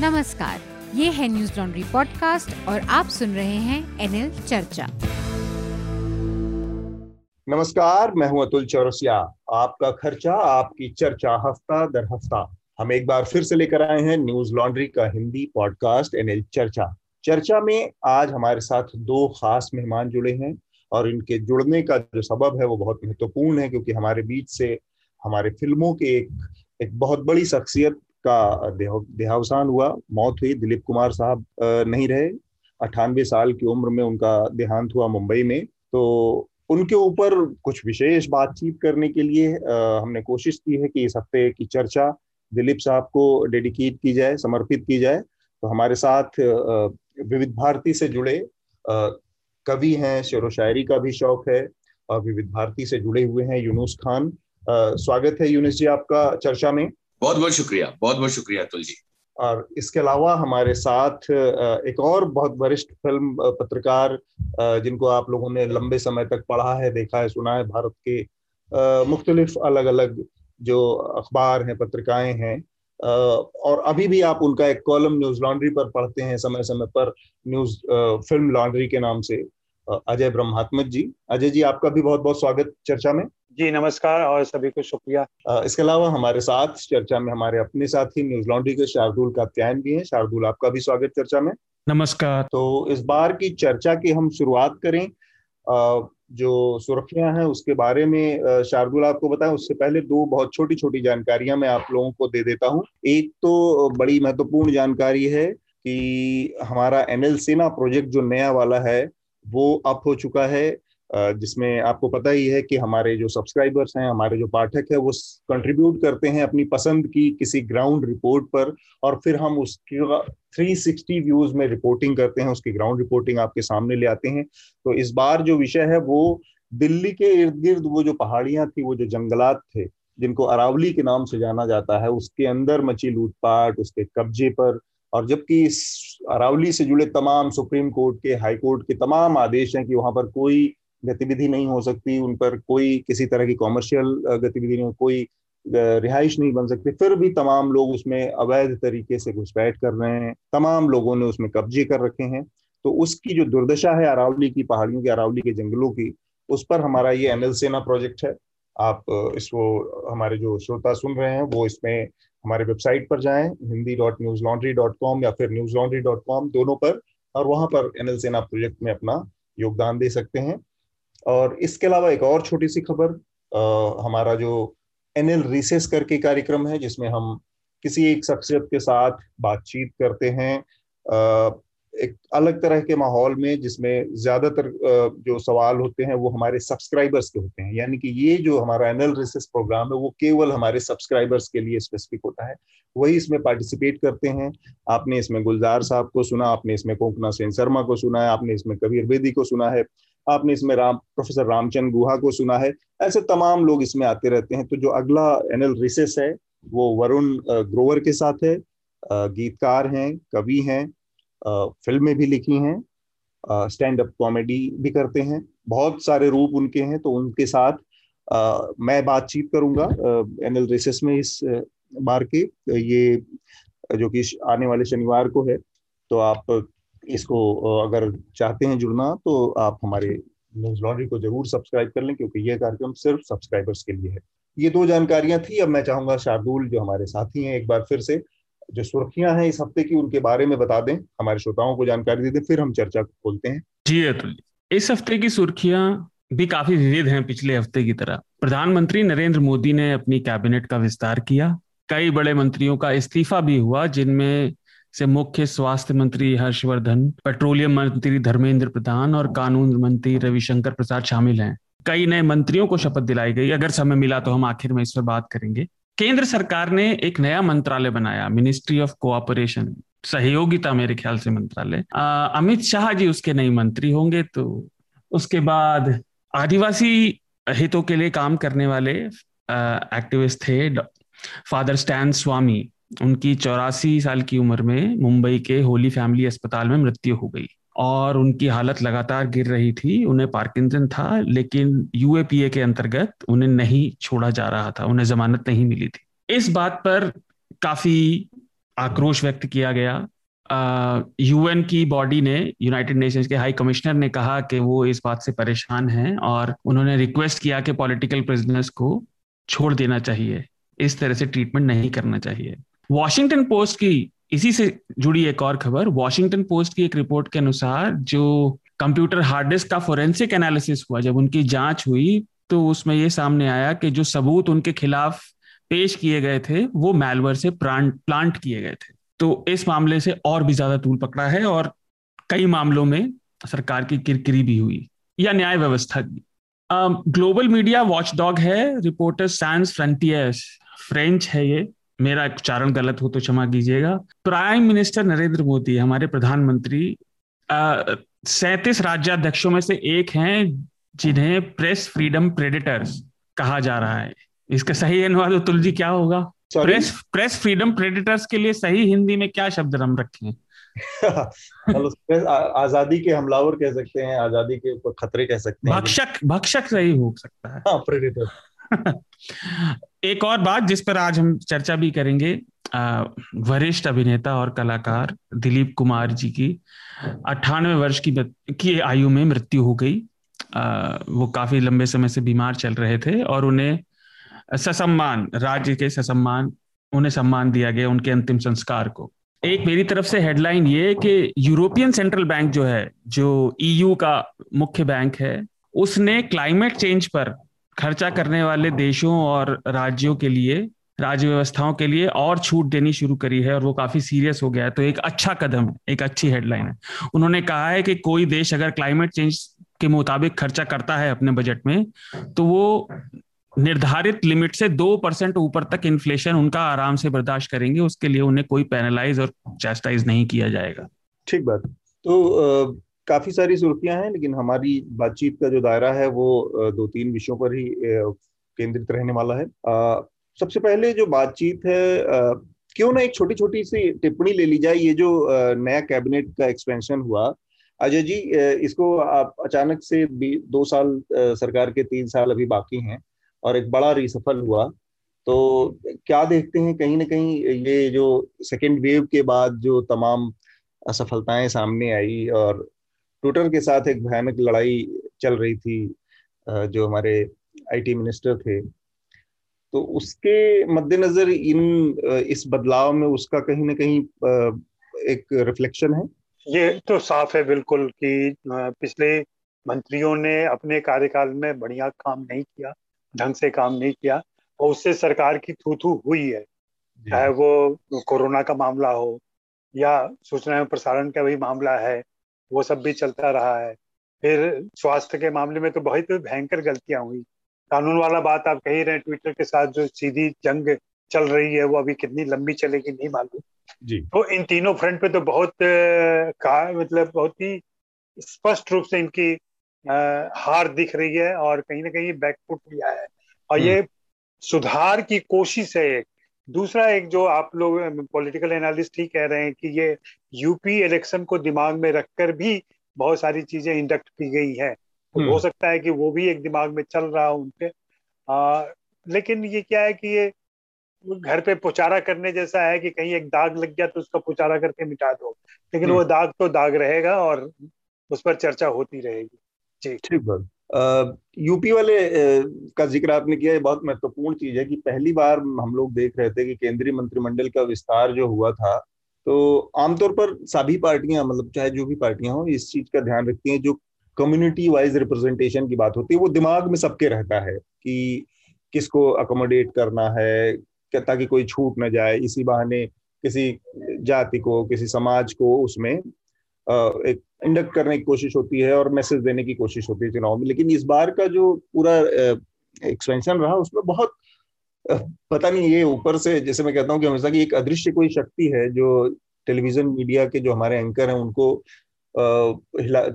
नमस्कार, ये है न्यूज़ लॉन्ड्री पॉडकास्ट और आप सुन रहे हैं एनएल चर्चा। नमस्कार, मैं हूँ अतुल चौरसिया। आपका खर्चा, आपकी चर्चा हफ़्ता दर हफ़्ता। हम एक बार फिर से लेकर आए हैं न्यूज़ लॉन्ड्री का हिंदी पॉडकास्ट एनएल चर्चा। चर्चा में आज हमारे साथ दो खास मेहमान जुड़े हैं और इनके जुड़ने का जो सबब है वो बहुत महत्वपूर्ण है क्योंकि हमारे बीच से हमारे फ़िल्मों के एक एक बहुत बड़ी शख्सियत का देहावसान हुआ, मौत हुई, दिलीप कुमार साहब नहीं रहे। अठानवे साल की उम्र में उनका देहांत हुआ मुंबई में। तो उनके ऊपर कुछ विशेष बातचीत करने के लिए हमने कोशिश की है कि इस हफ़्ते की चर्चा दिलीप साहब को डेडिकेट की जाए, समर्पित की जाए। तो हमारे साथ विविध भारती से जुड़े कवि हैं, शेर शायरी का भी शौक है, और विविध भारती से जुड़े हुए हैं यूनुस खान। स्वागत है यूनुस जी आपका चर्चा में। बहुत बहुत शुक्रिया, बहुत बहुत शुक्रिया अतुल जी। और इसके अलावा हमारे साथ एक और बहुत वरिष्ठ फ़िल्म पत्रकार जिनको आप लोगों ने लंबे समय तक पढ़ा है, देखा है, सुना है, भारत के मुख्तलिफ़ अलग अलग जो अखबार हैं, पत्रिकाएँ हैं और अभी भी आप उनका एक कॉलम न्यूज़ लॉन्ड्री पर पढ़ते हैं समय समय पर न्यूज़ फ़िल्म लॉन्ड्री के नाम से अजय ब्रह्मात्मक जी। अजय जी, आपका भी बहुत बहुत स्वागत चर्चा में। जी नमस्कार और सभी को शुक्रिया। इसके अलावा हमारे साथ चर्चा में हमारे अपने साथी न्यूज़ लॉन्ड्री के शार्दुल कात्यायन भी हैं। शार्दुल आपका भी स्वागत चर्चा में। नमस्कार। तो इस बार की चर्चा की हम शुरुआत करें। जो सुरखियाँ हैं उसके बारे में शार्दुल आपको बताएँ। उससे पहले दो बहुत छोटी छोटी जानकारियाँ मैं आप लोगों को दे देता हूँ। एक तो बड़ी महत्वपूर्ण जानकारी है कि हमारा एनएल सेना प्रोजेक्ट जो नया वाला है वो अप हो चुका है। जिसमें आपको पता ही है कि हमारे जो सब्सक्राइबर्स हैं, हमारे जो पाठक है, वो कंट्रीब्यूट करते हैं अपनी पसंद की किसी ग्राउंड रिपोर्ट पर और फिर हम उसकी 360 व्यूज़ में रिपोर्टिंग करते हैं, उसकी ग्राउंड रिपोर्टिंग आपके सामने ले आते हैं। तो इस बार जो विषय है, वो दिल्ली के इर्द गिर्द वो जो पहाड़ियाँ थी, वो जो जंगलात थे, जिनको अरावली के नाम से जाना जाता है, उसके अंदर मची लूटपाट, उसके कब्जे पर और जबकि अरावली से जुड़े तमाम सुप्रीम कोर्ट के हाई कोर्ट के तमाम आदेश हैं कि वहाँ पर कोई गतिविधि नहीं हो सकती, उन पर कोई किसी तरह की कॉमर्शियल गतिविधि नहीं कोई रिहाइश नहीं बन सकती। फिर भी तमाम लोग उसमें अवैध तरीके से घुसपैठ कर रहे हैं, तमाम लोगों ने उसमें कब्जे कर रखे हैं। तो उसकी जो दुर्दशा है अरावली की, पहाड़ियों की, अरावली के जंगलों की, उस पर हमारा ये एनएल सेना प्रोजेक्ट है। आप इसको, हमारे जो श्रोता सुन रहे हैं, वो इसमें हमारे वेबसाइट पर जाएँ Hindi dot news laundry dot com या फिर न्यूज़ लॉन्ड्री डॉट कॉम दोनों पर, और वहाँ पर एनएल सेना प्रोजेक्ट में अपना योगदान दे सकते हैं। और इसके अलावा एक और छोटी सी खबर हमारा जो एनएल रिसेस करके कार्यक्रम है, जिसमें हम किसी एक शख्सियत के साथ बातचीत करते हैं एक अलग तरह के माहौल में जिसमें ज़्यादातर जो सवाल होते हैं वो हमारे सब्सक्राइबर्स के होते हैं। यानी कि ये जो हमारा एनल रिसर्च प्रोग्राम है, वो केवल हमारे सब्सक्राइबर्स के लिए स्पेसिफिक होता है। वही इसमें पार्टिसिपेट करते हैं। आपने इसमें गुलजार साहब को सुना, आपने इसमें कोंकना सेन शर्मा को सुना है, आपने इसमें कबीर बेदी को सुना है। आपने इसमें राम प्रोफेसर रामचंद गुहा को सुना है। ऐसे तमाम लोग इसमें आते रहते हैं। तो जो अगला एनएल रिसेस है वो वरुण ग्रोवर के साथ है। गीतकार हैं कवि हैं फ़िल्में भी लिखी हैं स्टैंड अप कॉमेडी भी करते हैं। बहुत सारे रूप उनके हैं तो उनके साथ आ, मैं बातचीत करूँगा एनएल रेसेस में इस बार के। ये जो कि आने वाले शनिवार को है तो आप इसको अगर चाहते हैं जुड़ना तो आप हमारे न्यूज़ लॉन्ड्री को ज़रूर सब्सक्राइब कर लें क्योंकि यह कार्यक्रम सिर्फ़ सब्सक्राइबर्स के लिए है। ये दो जानकारियाँ थी। अब मैं चाहूँगा शार्दुल जो हमारे साथी हैं एक बार फिर से जो सुर्खियाँ हैं इस हफ़्ते की उनके बारे में बता दें। हमारे श्रोताओं को जानकारी दे दें फिर हम चर्चा को खोलते हैं। जी अतुल इस हफ़्ते की सुर्खियाँ भी काफ़ी विविध हैं पिछले हफ़्ते की तरह। प्रधानमंत्री नरेंद्र मोदी ने अपनी कैबिनेट का विस्तार किया। कई बड़े मंत्रियों का इस्तीफा भी हुआ जिनमें से मुख्य स्वास्थ्य मंत्री हर्षवर्धन, पेट्रोलियम मंत्री धर्मेंद्र प्रधान और कानून मंत्री रविशंकर प्रसाद शामिल हैं। कई नए मंत्रियों को शपथ दिलाई गई। अगर समय मिला तो हम आखिर में इस पर बात करेंगे। केंद्र सरकार ने एक नया मंत्रालय बनाया मिनिस्ट्री ऑफ़ कोऑपरेशन सहयोगिता मेरे ख्याल से मंत्रालय। अमित शाह जी उसके नए मंत्री होंगे तो उसके बाद आदिवासी हितों के लिए काम करने वाले एक्टिविस्ट थे फादर स्टैन स्वामी। उनकी चौरासी साल की उम्र में मुंबई के होली फैमिली अस्पताल में मृत्यु हो गई और उनकी हालत लगातार गिर रही थी, उन्हें पार्किंसन था, लेकिन यूएपीए के अंतर्गत उन्हें नहीं छोड़ा जा रहा था, उन्हें जमानत नहीं मिली थी। इस बात पर काफ़ी आक्रोश व्यक्त किया गया। यूएन की बॉडी ने, यूनाइटेड नेशंस के हाई कमिश्नर ने कहा कि वो इस बात से परेशान हैं और उन्होंने रिक्वेस्ट किया कि पॉलिटिकल प्रिजनर्स को छोड़ देना चाहिए, इस तरह से ट्रीटमेंट नहीं करना चाहिए। वॉशिंगटन पोस्ट की, इसी से जुड़ी एक और खबर वॉशिंगटन पोस्ट की एक रिपोर्ट के अनुसार जो कंप्यूटर हार्ड डिस्क का फोरेंसिक एनालिसिस हुआ, जब उनकी जाँच हुई तो उसमें ये सामने आया कि जो सबूत उनके खिलाफ पेश किए गए थे, वो मैलवर से प्लांट किए गए थे। तो इस मामले से और भी ज़्यादा तूल पकड़ा है और कई मामलों में सरकार की किरकिरी भी हुई, या न्याय व्यवस्था की। ग्लोबल मीडिया वॉचडॉग है रिपोर्टर सैंस फ्रंटियर्स फ्रेंच है ये। मेरा उच्चारण गलत हो तो क्षमा कीजिएगा। प्राइम मिनिस्टर नरेंद्र मोदी हमारे प्रधानमंत्री सैतीस राज्याध्यक्षों में से एक हैं जिन्हें प्रेस फ्रीडम प्रेडिटर्स कहा जा रहा है। इसका सही अनुवाद तुलजी क्या होगा? प्रेस प्रेस फ्रीडम प्रेडिटर्स के लिए सही हिंदी में क्या शब्द हम रखें आज़ादी के हमलावर कह सकते हैं आज़ादी के ऊपर खतरे कह सकते हैं। भक्षक भक्षक सही हो सकता है। हाँ प्रेडिटर। एक और बात जिस पर आज हम चर्चा भी करेंगे वरिष्ठ अभिनेता और कलाकार दिलीप कुमार जी की अट्ठानवे वर्ष की की आयु में मृत्यु हो गई। आ, वो काफ़ी लंबे समय से बीमार चल रहे थे और उन्हें ससम्मान राज्य के ससम्मान उन्हें सम्मान दिया गया उनके अंतिम संस्कार को। एक मेरी तरफ़ से हेडलाइन ये कि यूरोपियन सेंट्रल बैंक जो है जो ईयू का मुख्य बैंक है उसने क्लाइमेट चेंज पर खर्चा करने वाले देशों और राज्यों के लिए, राज्य व्यवस्थाओं के लिए और छूट देनी शुरू करी है और वो काफ़ी सीरियस हो गया है। तो एक अच्छा कदम है, एक अच्छी हेडलाइन है। उन्होंने कहा है कि कोई देश अगर क्लाइमेट चेंज के मुताबिक खर्चा करता है अपने बजट में तो वो निर्धारित लिमिट से दो परसेंट ऊपर तक इन्फ्लेशन उनका आराम से बर्दाश्त करेंगे, उसके लिए उन्हें कोई पेनलाइज और चैस्टाइज नहीं किया जाएगा। ठीक बात। तो काफ़ी सारी सुर्खियाँ हैं, लेकिन हमारी बातचीत का जो दायरा है, वो दो तीन विषयों पर ही केंद्रित रहने वाला है। सबसे पहले जो बातचीत है क्यों ना एक छोटी छोटी सी टिप्पणी ले ली जाए, ये जो नया कैबिनेट का एक्सपेंशन हुआ। अजय जी इसको आप अचानक से दो साल सरकार के तीन साल अभी बाकी हैं और एक बड़ा रिसफल हुआ। तो क्या देखते हैं, कहीं ना कहीं ये जो सेकेंड वेव के बाद जो तमाम असफलताएँ सामने आई और ट्विटर के साथ एक भयानक लड़ाई चल रही थी जो हमारे आईटी मिनिस्टर थे। तो उसके मद्देनजर इन इस बदलाव में उसका कहीं ना कहीं एक रिफ्लेक्शन है? ये तो साफ़ है बिल्कुल कि पिछले मंत्रियों ने अपने कार्यकाल में बढ़िया काम नहीं किया ढंग से काम नहीं किया और उससे सरकार की थू थू हुई है। चाहे वो कोरोना का मामला हो या सूचना एवं प्रसारण का भी मामला है वो सब भी चलता रहा है। फिर स्वास्थ्य के मामले में तो बहुत भयंकर गलतियाँ हुई। कानून वाला बात आप कही रहे हैं ट्विटर के साथ जो सीधी जंग चल रही है वो अभी कितनी लंबी चलेगी नहीं मालूम। जी। तो इन तीनों फ्रंट पे तो बहुत का मतलब बहुत ही स्पष्ट रूप से इनकी आ, हार दिख रही है और कहीं ना कहीं बैकफुट भी आया है। और ये हम्म। सुधार की कोशिश है एक। दूसरा एक जो आप लोग पॉलिटिकल एनालिस्ट ही कह रहे हैं कि ये यूपी इलेक्शन को दिमाग में रखकर भी बहुत सारी चीज़ें इंडक्ट की गई है। तो हो हम्म। सकता है कि वो भी एक दिमाग में चल रहा हो उनके। आ, लेकिन ये क्या है कि ये घर पे पुचारा करने जैसा है कि कहीं एक दाग लग गया तो उसका पुचारा करके मिटा दो। लेकिन वो हम्म। दाग तो दाग रहेगा और उस पर चर्चा होती रहेगी। जी। ठीक बात। यूपी वाले का ज़िक्र आपने किया है बहुत महत्वपूर्ण चीज़ है कि पहली बार हम लोग देख रहे थे कि केंद्रीय मंत्रिमंडल का विस्तार जो हुआ था तो आमतौर पर सभी पार्टियाँ मतलब चाहे जो भी पार्टियाँ हो, इस चीज़ का ध्यान रखती हैं, जो कम्युनिटी वाइज रिप्रेजेंटेशन की बात होती है, वो दिमाग में सबके रहता है कि किसको अकोमोडेट करना है ताकि कोई छूट ना जाए, इसी बहाने किसी जाति को, किसी समाज को उसमें एक इंडक्ट करने की कोशिश होती है और मैसेज देने की कोशिश होती है चुनाव में। लेकिन इस बार का जो पूरा एक्सपेंशन रहा, उसमें बहुत पता नहीं, ये ऊपर से जैसे मैं कहता हूँ कि हमेशा की एक अदृश्य कोई शक्ति है जो टेलीविज़न मीडिया के जो हमारे एंकर हैं, उनको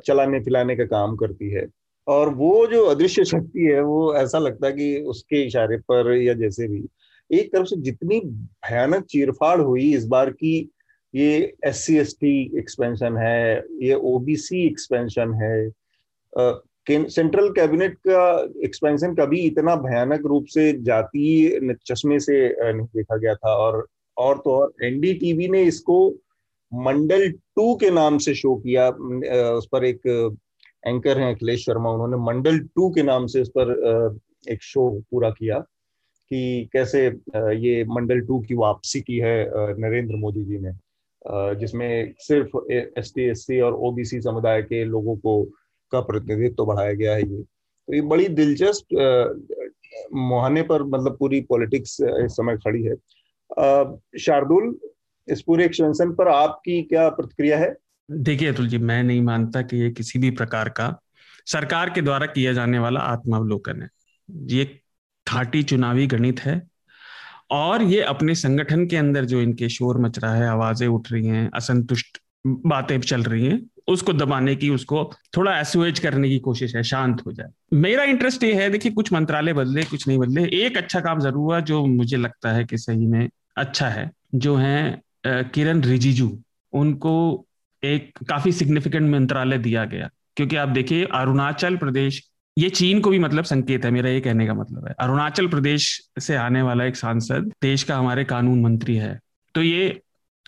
चलाने फिलाने का काम करती है। और वो जो अदृश्य शक्ति है, वो ऐसा लगता है कि उसके इशारे पर या जैसे भी, एक तरफ़ से जितनी भयानक चीरफाड़ हुई इस बार की ये S C S T expansion है, ये ओ बी सी एक्सपेंशन है। सेंट्रल कैबिनेट का एक्सपेंशन कभी इतना भयानक रूप से जातीय चश्मे से नहीं देखा गया था। और और तो और एनडीटीवी ने इसको मंडल टू के नाम से शो किया। उस पर एक एंकर हैं, अखिलेश शर्मा, उन्होंने मंडल टू के नाम से उस पर एक शो पूरा किया कि कैसे ये मंडल टू की वापसी की है नरेंद्र मोदी जी ने। जिसमें सिर्फ़ एस टी, एस सी और ओबीसी समुदाय के लोगों को, का प्रतिनिधित्व तो बढ़ाया गया है ये। तो ये बड़ी दिलचस्प मुहाने पर मतलब पूरी पॉलिटिक्स इस समय खड़ी है। शार्दुल, इस पूरे एक्सटेंशन पर आपकी क्या प्रतिक्रिया है? देखिए अतुल जी, मैं नहीं मानता कि ये किसी भी प्रकार का सरकार के द्वारा किया जाने वाला आत्मावलोकन है। ये खाटी चुनावी गणित है और ये अपने संगठन के अंदर जो इनके शोर मच रहा है, आवाज़ें उठ रही हैं, असंतुष्ट बातें चल रही हैं, उसको दबाने की, उसको थोड़ा एसुएज करने की कोशिश है, शांत हो जाए। मेरा इंटरेस्ट ये है, देखिए कुछ मंत्रालय बदले, कुछ नहीं बदले, एक अच्छा काम ज़रूर हुआ जो मुझे लगता है कि सही में अच्छा है, जो है किरण रिजिजू। उनको एक काफ़ी सिग्निफिकेंट मंत्रालय दिया गया, क्योंकि आप देखिए, अरुणाचल प्रदेश ये चीन को भी मतलब संकेत है मेरा ये कहने का मतलब है। अरुणाचल प्रदेश से आने वाला एक सांसद देश का हमारे कानून मंत्री है तो ये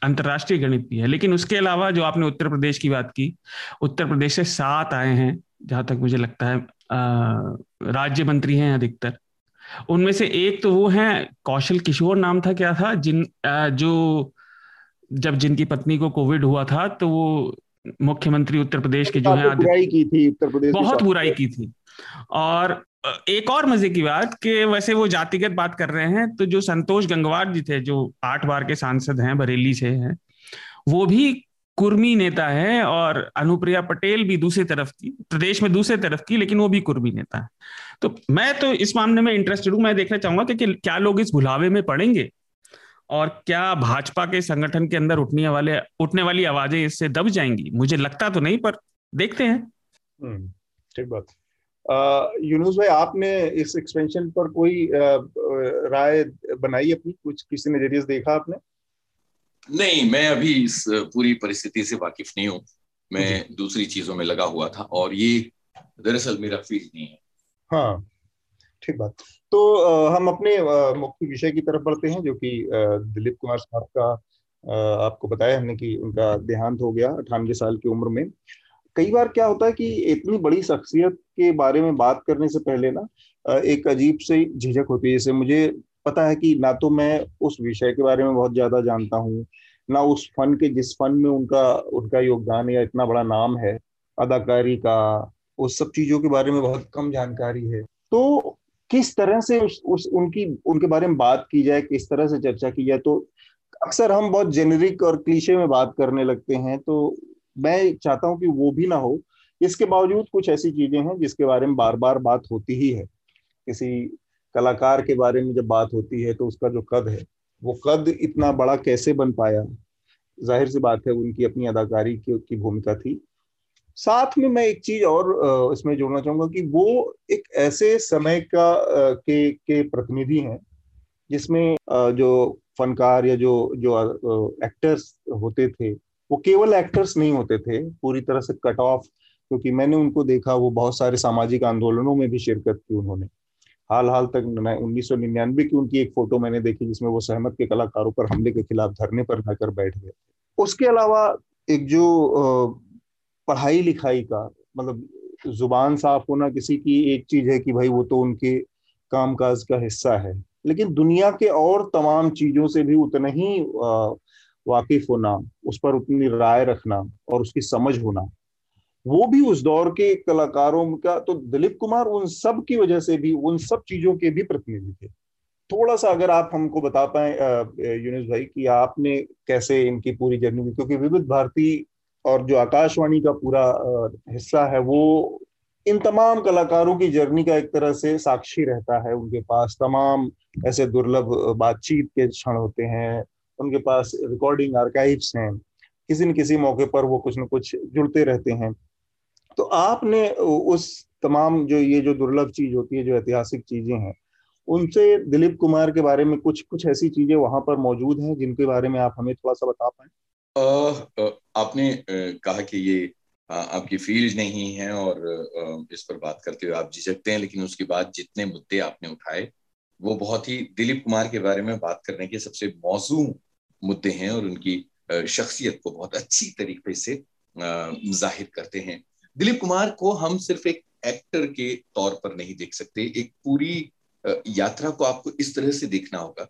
अंतर्राष्ट्रीय गणित भी है। लेकिन उसके अलावा जो आपने उत्तर प्रदेश की बात की उत्तर प्रदेश से सात आए हैं जहाँ तक मुझे लगता है राज्य मंत्री हैं अधिकतर। उनमें से एक तो वो है कौशल किशोर नाम था क्या था जिन आ, जो जब जिनकी पत्नी को कोविड हुआ था तो वो मुख्यमंत्री उत्तर प्रदेश के जो है बुराई की थी उत्तर प्रदेश बहुत बुराई की थी। और एक और मज़े की बात कि वैसे वो जातिगत बात कर रहे हैं तो जो संतोष गंगवार जी थे जो आठ बार के सांसद हैं बरेली से हैं वो भी कुर्मी नेता है और अनुप्रिया पटेल भी दूसरी तरफ़ की प्रदेश में दूसरे तरफ़ की लेकिन वो भी कुर्मी नेता है। तो मैं तो इस मामले में इंटरेस्टेड हूँ मैं देखना चाहूँगा कि, कि क्या लोग इस भुलावे में पड़ेंगे? और क्या भाजपा के संगठन के अंदर उठने वाले उठने वाली आवाज़ें इससे दब जाएँगी? मुझे लगता तो नहीं पर देखते हैं। हम्म, ठीक बात। यूनुस भाई आपने इस एक्सपेंशन पर कोई राय बनाई अपनी? कुछ किसी नज़रिए से देखा आपने? नहीं मैं अभी इस पूरी परिस्थिति से वाकिफ नहीं हूँ। मैं दूसरी चीज़ों में लगा हुआ था और ये दरअसल मेरा फ़ील्ड नहीं है। हाँ ठीक बात। तो आ, हम अपने मुख्य विषय की तरफ़ बढ़ते हैं जो कि दिलीप कुमार साहब का आ, आपको बताया हमने कि उनका देहांत हो गया अठानवे साल की उम्र में। कई बार क्या होता है कि इतनी बड़ी शख्सियत के बारे में बात करने से पहले ना एक अजीब से झिझक होती है। जैसे मुझे पता है कि ना तो मैं उस विषय के बारे में बहुत ज़्यादा जानता हूँ ना उस फन के जिस फन में उनका उनका योगदान या इतना बड़ा नाम है अदाकारी का उस सब चीज़ों के बारे में बहुत कम जानकारी है। तो किस तरह से उस, उस उनकी उनके बारे में बात की जाए किस तरह से चर्चा की जाए? तो अक्सर हम बहुत जेनरिक और क्लीशे में बात करने लगते हैं तो मैं चाहता हूँ कि वो भी ना हो। इसके बावजूद कुछ ऐसी चीज़ें हैं जिसके बारे में बार बार बात होती ही है। किसी कलाकार के बारे में जब बात होती है तो उसका जो कद है वो कद इतना बड़ा कैसे बन पाया? ज़ाहिर सी बात है उनकी अपनी अदाकारी की, भूमिका थी। साथ में मैं एक चीज़ और इसमें जोड़ना चाहूँगा कि वो एक ऐसे समय का के के प्रतिनिधि हैं जिसमें जो फनकार या जो जो एक्टर्स होते थे वो केवल एक्टर्स नहीं होते थे, पूरी तरह से कट ऑफ़ क्योंकि मैंने उनको देखा, वो बहुत सारे सामाजिक आंदोलनों में भी शिरकत की उन्होंने। हाल हाल तक उन्नीस सौ निन्यानवे की उनकी एक फ़ोटो मैंने देखी, जिसमें वो सहमत के कलाकारों पर हमले के खिलाफ धरने पर जाकर बैठ गए उसके अलावा एक जो पढ़ाई लिखाई का मतलब ज़ुबान साफ़ होना किसी की एक चीज़ है कि भाई वो तो उनके कामकाज का हिस्सा है। लेकिन दुनिया के और तमाम चीज़ों से भी उतना ही वाकिफ होना, उस पर उतनी राय रखना और उसकी समझ होना। वो भी उस दौर के कलाकारों का तो दिलीप कुमार उन सब की वजह से भी, उन सब चीज़ों के भी प्रतिनिधि थे। थोड़ा सा अगर आप हमको बता पाए यूनिस भाई, कि आपने कैसे इनकी पूरी जर्नी की क्योंकि विविध भारती और जो आकाशवाणी का पूरा हिस्सा है, वो इन तमाम कलाकारों की जर्नी का एक तरह से साक्षी रहता है। उनके पास तमाम ऐसे दुर्लभ बातचीत के क्षण होते हैं। उनके पास रिकॉर्डिंग आर्काइव्स हैं। किसी न किसी मौके पर वो कुछ न कुछ जुड़ते रहते हैं। तो आपने उस तमाम जो ये जो दुर्लभ चीज़ होती है, जो ऐतिहासिक चीज़ें हैं, उनसे दिलीप कुमार के बारे में कुछ कुछ ऐसी चीज़ें वहाँ पर मौजूद हैं जिनके बारे में आप हमें थोड़ा सा बता पाए? आपने कहा कि ये आपकी फ़ील्ड नहीं है और इस पर बात करते हुए आप झिझकते हैं, लेकिन उसके बाद जितने मुद्दे आपने उठाए, वो बहुत ही दिलीप कुमार के बारे में बात करने के सबसे मौजू मुद्दे हैं और उनकी शख्सियत को बहुत अच्छी तरीके से ज़ाहिर करते हैं। दिलीप कुमार को हम सिर्फ़ एक एक्टर के तौर पर नहीं देख सकते। एक पूरी यात्रा को आपको इस तरह से देखना होगा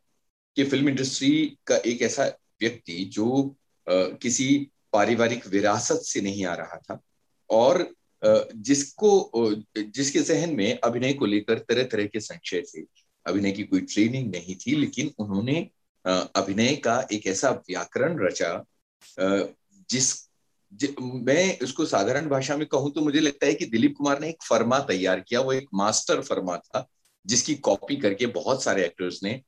कि फ़िल्म इंडस्ट्री का एक ऐसा व्यक्ति जो किसी पारिवारिक विरासत से नहीं आ रहा था और जिसको जिसके जहन में अभिनय को लेकर तरह तरह के संशय थे। अभिनय की कोई ट्रेनिंग नहीं थी, लेकिन उन्होंने अभिनय का एक ऐसा व्याकरण रचा जिस मैं उसको साधारण भाषा में कहूँ तो मुझे लगता है कि दिलीप कुमार ने एक फर्मा तैयार किया वो एक मास्टर फर्मा था जिसकी कॉपी करके बहुत सारे एक्टर्स ने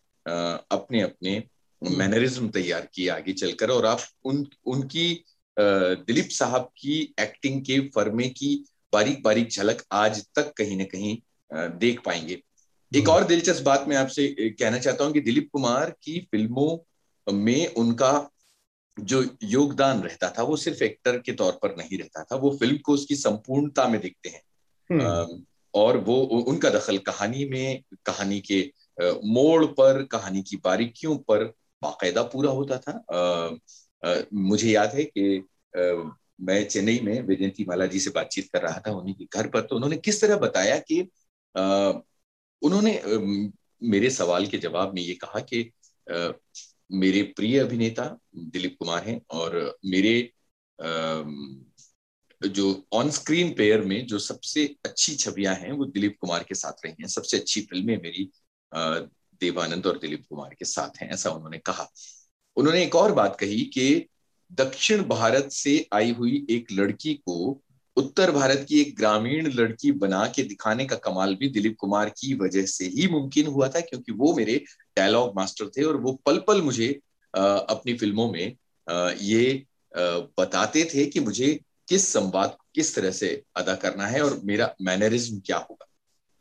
अपने अपने मैनरिज्म तैयार किए आगे चलकर और आप उन उनकी दिलीप साहब की एक्टिंग के फर्मे की बारीक बारीक झलक आज तक कहीं ना कहीं देख पाएँगे। एक और दिलचस्प बात मैं आपसे कहना चाहता हूँ कि दिलीप कुमार की फ़िल्मों में उनका जो योगदान रहता था वो सिर्फ़ एक्टर के तौर पर नहीं रहता था। वो फ़िल्म को उसकी संपूर्णता में देखते हैं। हम्म। और वो उनका दखल कहानी में कहानी के मोड़ पर कहानी की बारीकियों पर बाकायदा पूरा होता था। मुझे याद है कि मैं चेन्नई में विजयंती माला जी से बातचीत कर रहा था उन्हीं के घर पर। तो उन्होंने किस तरह बताया कि उन्होंने मेरे सवाल के जवाब में ये कहा कि मेरे प्रिय अभिनेता दिलीप कुमार हैं और मेरे जो ऑन स्क्रीन पेयर में जो सबसे अच्छी छवियाँ हैं वो दिलीप कुमार के साथ रही हैं। सबसे अच्छी फ़िल्में मेरी देवानंद और दिलीप कुमार के साथ हैं, ऐसा उन्होंने कहा। उन्होंने एक और बात कही कि दक्षिण भारत से आई हुई एक लड़की को उत्तर भारत की एक ग्रामीण लड़की बना के दिखाने का कमाल भी दिलीप कुमार की वजह से ही मुमकिन हुआ था क्योंकि वो मेरे डायलॉग मास्टर थे और वो पल पल मुझे अपनी फ़िल्मों में ये बताते थे कि मुझे किस संवाद किस तरह से अदा करना है और मेरा मैनरिज्म क्या होगा।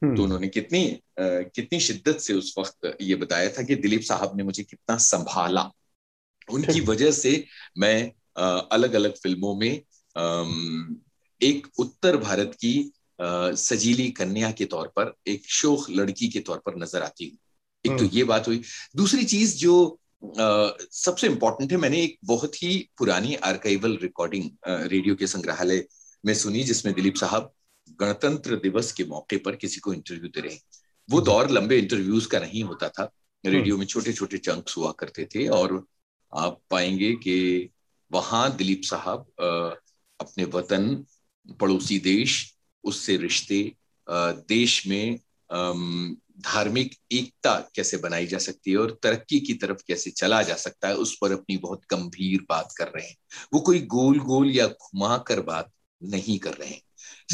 हम्म। तो उन्होंने कितनी कितनी शिद्दत से उस वक्त ये बताया था कि दिलीप साहब ने मुझे कितना संभाला। उनकी वजह से मैं अलग अलग फ़िल्मों में एक उत्तर भारत की सजीली कन्या के तौर पर एक शोख लड़की के तौर पर नज़र आती हूँ। एक तो हम्म। ये बात हुई। दूसरी चीज़ जो आ, सबसे इंपॉर्टेंट है मैंने एक बहुत ही पुरानी आर्काइवल रिकॉर्डिंग रेडियो के संग्रहालय में सुनी जिसमें दिलीप साहब गणतंत्र दिवस के मौके पर किसी को इंटरव्यू दे रहे वो हम्म। दौर लंबे इंटरव्यूज़ का नहीं होता था। रेडियो में छोटे छोटे चंक्स हुआ करते थे और आप पाएँगे कि वहाँ दिलीप साहब अपने वतन पड़ोसी देश उससे रिश्ते देश में धार्मिक एकता कैसे बनाई जा सकती है और तरक्की की तरफ़ कैसे चला जा सकता है उस पर अपनी बहुत गंभीर बात कर रहे हैं वो कोई गोल गोल या घुमा कर बात नहीं कर रहे हैं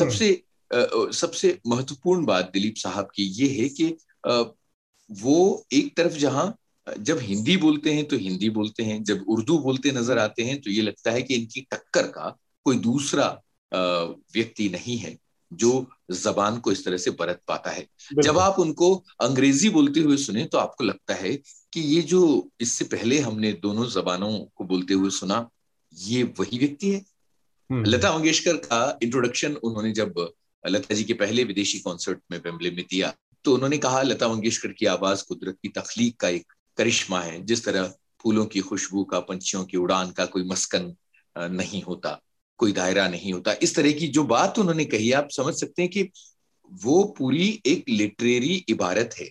हम्म। सबसे सबसे महत्वपूर्ण बात दिलीप साहब की ये है कि वो एक तरफ़ जहाँ जब हिंदी बोलते हैं तो हिंदी बोलते हैं जब उर्दू बोलते नज़र आते हैं तो ये लगता है कि इनकी टक्कर का कोई दूसरा व्यक्ति नहीं है जो जबान को इस तरह से बरत पाता है। जब आप उनको अंग्रेज़ी बोलते हुए सुने तो आपको लगता है कि ये जो इससे पहले हमने दोनों जबानों को बोलते हुए सुना ये वही व्यक्ति है? हम्म। लता मंगेशकर का इंट्रोडक्शन उन्होंने जब लता जी के पहले विदेशी कॉन्सर्ट में बेम्बले में दिया तो उन्होंने कहा लता मंगेशकर की आवाज़ कुदरत की तखलीक का एक करिश्मा है जिस तरह फूलों की खुशबू का पंछियों की उड़ान का कोई मस्कन नहीं होता। कोई दायरा नहीं होता। इस तरह की जो बात उन्होंने कही आप समझ सकते हैं कि वो पूरी एक लिटरेरी इबारत है।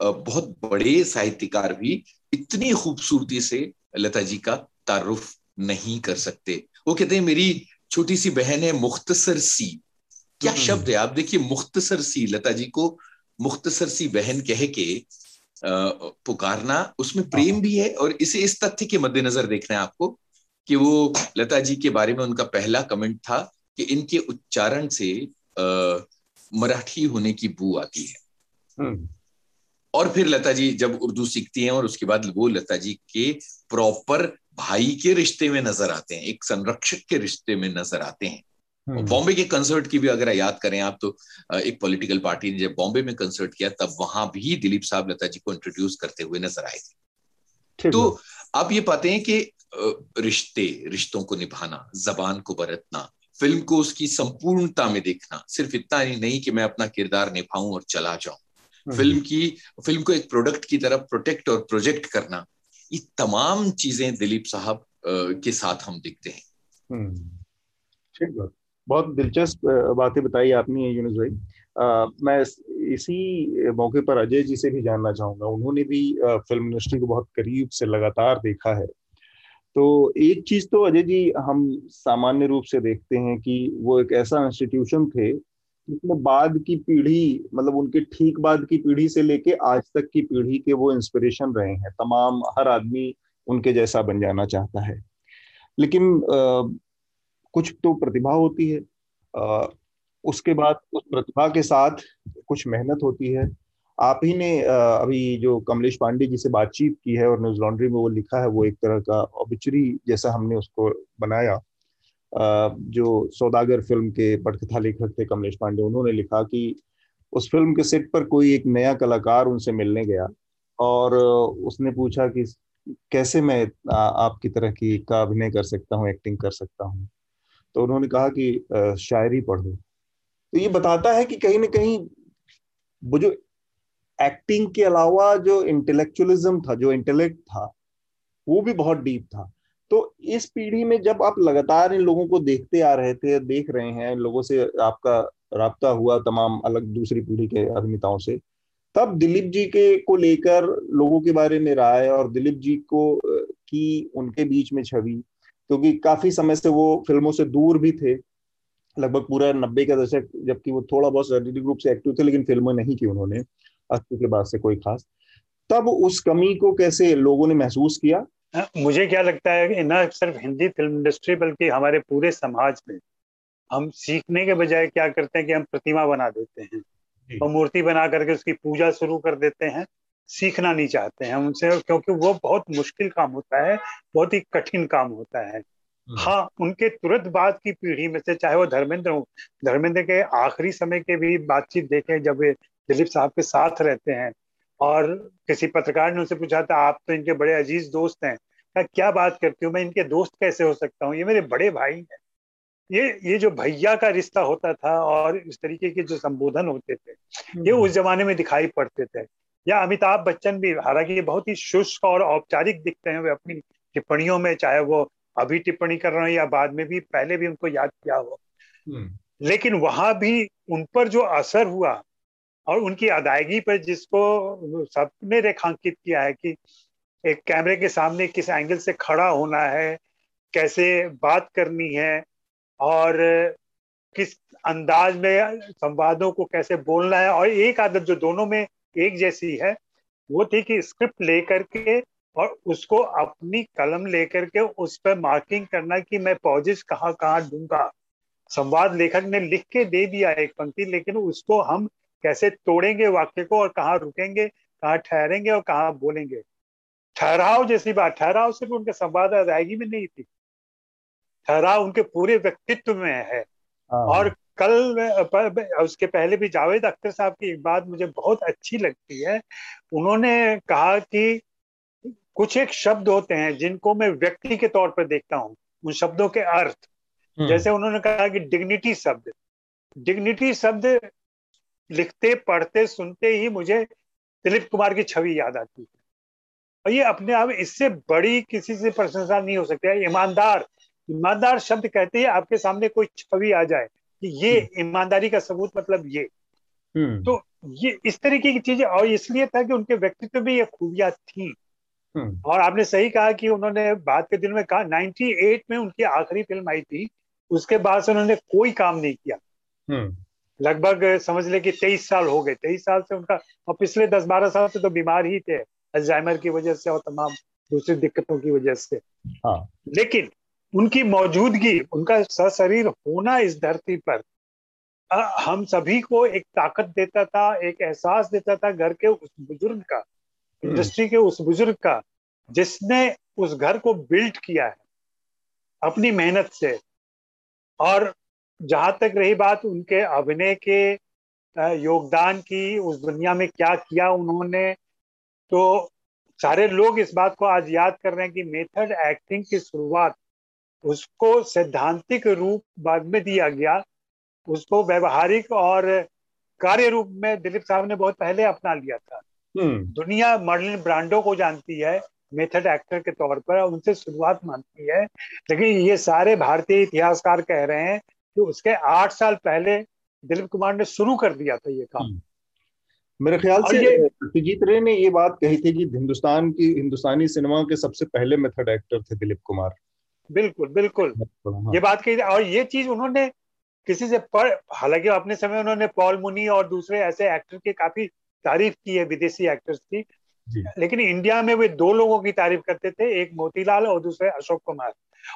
बहुत बड़े साहित्यकार भी इतनी खूबसूरती से लता जी का तारुफ नहीं कर सकते। वो कहते हैं मेरी छोटी सी बहन है मुख्तसर सी। क्या हम्म। शब्द है? आप देखिए मुख्तसर सी लता जी को मुख्तसर सी बहन कह के पुकारना उसमें प्रेम हाँ। भी है और इसे इस तथ्य के मद्देनजर देखना है आपको कि वो लता जी के बारे में उनका पहला कमेंट था कि इनके उच्चारण से मराठी होने की बू आती है हम्म। और फिर लता जी जब उर्दू सीखती हैं और उसके बाद वो लता जी के प्रॉपर भाई के रिश्ते में नज़र आते हैं एक संरक्षक के रिश्ते में नज़र आते हैं हम्म। बॉम्बे के कंसर्ट की भी अगर याद करें आप तो एक पॉलिटिकल पार्टी ने जब बॉम्बे में कंसर्ट किया तब वहाँ भी दिलीप साहब लता जी को इंट्रोड्यूस करते हुए नज़र आए थे तो आप ये पाते हैं कि रिश्ते रिश्तों को निभाना जबान को बरतना फ़िल्म को उसकी संपूर्णता में देखना सिर्फ़ इतना ही नहीं कि मैं अपना किरदार निभाऊं और चला जाऊँ। हम्म। फ़िल्म की फ़िल्म को एक प्रोडक्ट की तरफ़ प्रोटेक्ट और प्रोजेक्ट करना ये तमाम चीज़ें दिलीप साहब के साथ हम दिखते हैं। हम्म, ठीक बात। बहुत दिलचस्प बातें बताई आपने यूनुस भाई। आ, मैं इसी मौके पर अजय जी से भी जानना चाहूँगा। उन्होंने भी फ़िल्म इंडस्ट्री को बहुत करीब से लगातार देखा है। तो एक चीज़ तो अजय जी हम सामान्य रूप से देखते हैं कि वो एक ऐसा इंस्टीट्यूशन थे जिसमें बाद की पीढ़ी मतलब उनके ठीक बाद की पीढ़ी से लेके आज तक की पीढ़ी के वो इंस्पिरेशन रहे हैं। तमाम हर आदमी उनके जैसा बन जाना चाहता है। लेकिन आ, कुछ तो प्रतिभा होती है। आ, उसके बाद उस प्रतिभा के साथ कुछ मेहनत होती है। आप ही ने अभी जो कमलेश पांडे जी से बातचीत की है और न्यूज़ लॉन्ड्री में वो लिखा है, वो एक तरह का ऑबिचरी जैसा हमने उसको बनाया। जो सौदागर फ़िल्म के पटकथा लेखक थे कमलेश पांडे, उन्होंने लिखा कि उस फ़िल्म के सेट पर कोई एक नया कलाकार उनसे मिलने गया और उसने पूछा कि कैसे मैं आपकी तरह की का अभिनय कर सकता हूँ एक्टिंग कर सकता हूँ? तो उन्होंने कहा कि शायरी पढ़ो। तो ये बताता है कि कहीं ना कहीं वो जो एक्टिंग के अलावा जो इंटेलेक्चुअलिज्म था, जो इंटेलेक्ट था, वो भी बहुत डीप था। तो इस पीढ़ी में जब आप लगातार इन लोगों को देखते आ रहे थे, देख रहे हैं, लोगों से आपका रबता हुआ तमाम अलग दूसरी पीढ़ी के अभिनेताओं से, तब दिलीप जी के को लेकर लोगों के बारे में राय और दिलीप जी को की उनके बीच में छवि, क्योंकि काफ़ी समय से वो फ़िल्मों से दूर भी थे, लगभग पूरा नब्बे का दशक, जबकि वो थोड़ा बहुत शारीरिक रूप से एक्टिव थे, लेकिन फ़िल्में नहीं की उन्होंने। अस्सी के बाद से कोई खास। तब उस कमी को कैसे लोगों ने महसूस किया? हाँ, मुझे क्या लगता है कि न सिर्फ़ हिंदी फ़िल्म इंडस्ट्री बल्कि हमारे पूरे समाज में हम सीखने के बजाय क्या करते हैं कि हम प्रतिमा बना देते हैं और मूर्ति बना करके उसकी पूजा शुरू कर देते हैं सीखना नहीं चाहते हैं उनसे क्योंकि वो बहुत मुश्किल काम होता है बहुत ही कठिन काम होता है। हम्म। हाँ उनके तुरंत बाद की पीढ़ी में से चाहे वो धर्मेंद्र हो धर्मेंद्र के आखिरी समय के भी बातचीत देखें जब दिलीप साहब के साथ रहते हैं और किसी पत्रकार ने उनसे पूछा था आप तो इनके बड़े अज़ीज़ दोस्त हैं। क्या क्या बात करती हूँ मैं? इनके दोस्त कैसे हो सकता हूँ? ये मेरे बड़े भाई हैं। ये ये जो भैया का रिश्ता होता था और इस तरीके के जो संबोधन होते थे ये उस जमाने में दिखाई पड़ते थे। या अमिताभ बच्चन भी हालाँकि ये बहुत ही शुष्क और औपचारिक दिखते हैं वे अपनी टिप्पणियों में चाहे वो अभी टिप्पणी कर रहे हो या बाद में भी पहले भी उनको याद किया हो। हम्म। लेकिन वहाँ भी उन पर जो असर हुआ और उनकी अदायगी पर जिसको सबने रेखांकित किया है कि एक कैमरे के सामने किस एंगल से खड़ा होना है, कैसे बात करनी है और किस अंदाज में संवादों को कैसे बोलना है। और एक आदत जो दोनों में एक जैसी है, वो थी कि स्क्रिप्ट लेकर के और उसको अपनी कलम लेकर के उस पर मार्किंग करना कि मैं पॉजिस कहाँ कहाँ दूँगा संवाद लेखक ने लिख के दे दिया एक पंक्ति, लेकिन उसको हम कैसे तोड़ेंगे वाक्य को और कहाँ रुकेंगे कहाँ ठहरेंगे और कहाँ बोलेंगे। ठहराव जैसी बात ठहराव सिर्फ़ उनके संवाद अदायगी में नहीं थी। ठहराव उनके पूरे व्यक्तित्व में है। हाँ। और कल उसके पहले भी जावेद अख्तर साहब की एक बात मुझे बहुत अच्छी लगती है। उन्होंने कहा कि कुछ एक शब्द होते हैं जिनको मैं व्यक्ति के तौर पर देखता हूँ उन शब्दों के अर्थ। हम्म। जैसे उन्होंने कहा कि डिग्निटी शब्द। डिग्निटी शब्द लिखते पढ़ते सुनते ही मुझे दिलीप कुमार की छवि याद आती है और ये अपने आप इससे बड़ी किसी से प्रशंसा नहीं हो सकती ईमानदार ईमानदार शब्द कहते ही आपके सामने कोई छवि आ जाए कि ये हम्म। ईमानदारी का सबूत मतलब ये हम्म। तो ये इस तरीके की चीज़ें और इसलिए था कि उनके व्यक्तित्व में ये खूबियाँ थी हम्म। और आपने सही कहा कि उन्होंने बाद के दिन में कहा 98 में उनकी आखिरी फ़िल्म आई थी उसके बाद से उन्होंने कोई काम नहीं किया लगभग समझ ले कि तेईस साल हो गए तेईस साल से उनका और पिछले दस बारह साल से तो बीमार ही थे अल्जाइमर की वजह से और तमाम दूसरी दिक्कतों की वजह से हाँ। लेकिन उनकी मौजूदगी उनका सशरीर होना इस धरती पर हम सभी को एक ताकत देता था एक एहसास देता था घर के उस बुज़ुर्ग का हम्म। इंडस्ट्री के उस बुज़ुर्ग का जिसने उस घर को बिल्ड किया है अपनी मेहनत से और जहाँ तक रही बात उनके अभिनय के योगदान की उस दुनिया में क्या किया उन्होंने तो सारे लोग इस बात को आज याद कर रहे हैं कि मेथड एक्टिंग की शुरुआत उसको सैद्धांतिक रूप बाद में दिया गया। उसको व्यवहारिक और कार्य रूप में दिलीप साहब ने बहुत पहले अपना लिया था। हम्म। दुनिया मॉडलिंग ब्रांडो को जानती है मेथड एक्टर के तौर पर उनसे शुरुआत मानती है। लेकिन ये सारे भारतीय इतिहासकार कह रहे हैं कि उसके आठ साल पहले दिलीप कुमार ने शुरू कर दिया था ये काम। हम्म। मेरे ख्याल से सत्यजीत रे ने ये बात कही थी कि हिंदुस्तान की हिंदुस्तानी सिनेमा के सबसे पहले मेथड एक्टर थे दिलीप कुमार। बिल्कुल बिल्कुल। हाँ। ये बात कही और ये चीज़ उन्होंने किसी से पढ़ हालाँकि अपने समय उन्होंने पॉल मुनी और दूसरे ऐसे एक्टर की काफ़ी तारीफ़ की है विदेशी एक्टर्स की। लेकिन इंडिया में वे दो लोगों की तारीफ़ करते थे एक मोतीलाल और दूसरे अशोक कुमार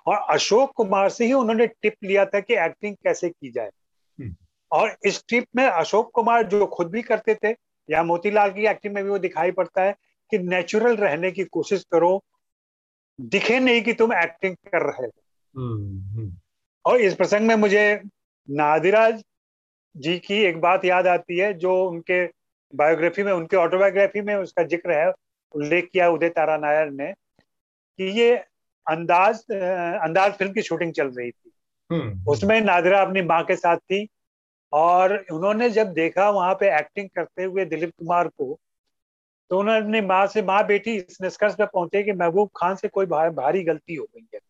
और अशोक कुमार से ही उन्होंने टिप लिया था कि एक्टिंग कैसे की जाए हम्म। और इस टिप में अशोक कुमार जो खुद भी करते थे या मोतीलाल की एक्टिंग में भी वो दिखाई पड़ता है कि नेचुरल रहने की कोशिश करो दिखे नहीं कि तुम एक्टिंग कर रहे हो हम्म, हम्म। और इस प्रसंग में मुझे नादिराज जी की एक बात याद आती है जो उनके बायोग्राफी में उनके ऑटोबायोग्राफी में उसका ज़िक्र है उल्लेख किया उदय तारा नायर ने कि ये अंदाज अंदाज फ़िल्म की शूटिंग चल रही थी हम्म। उसमें नादरा अपनी माँ के साथ थी और उन्होंने जब देखा वहाँ पे एक्टिंग करते हुए दिलीप कुमार को तो उन्होंने अपनी माँ से माँ बेटी इस निष्कर्ष पे पहुँचे कि महबूब खान से कोई भारी गलती हो गई है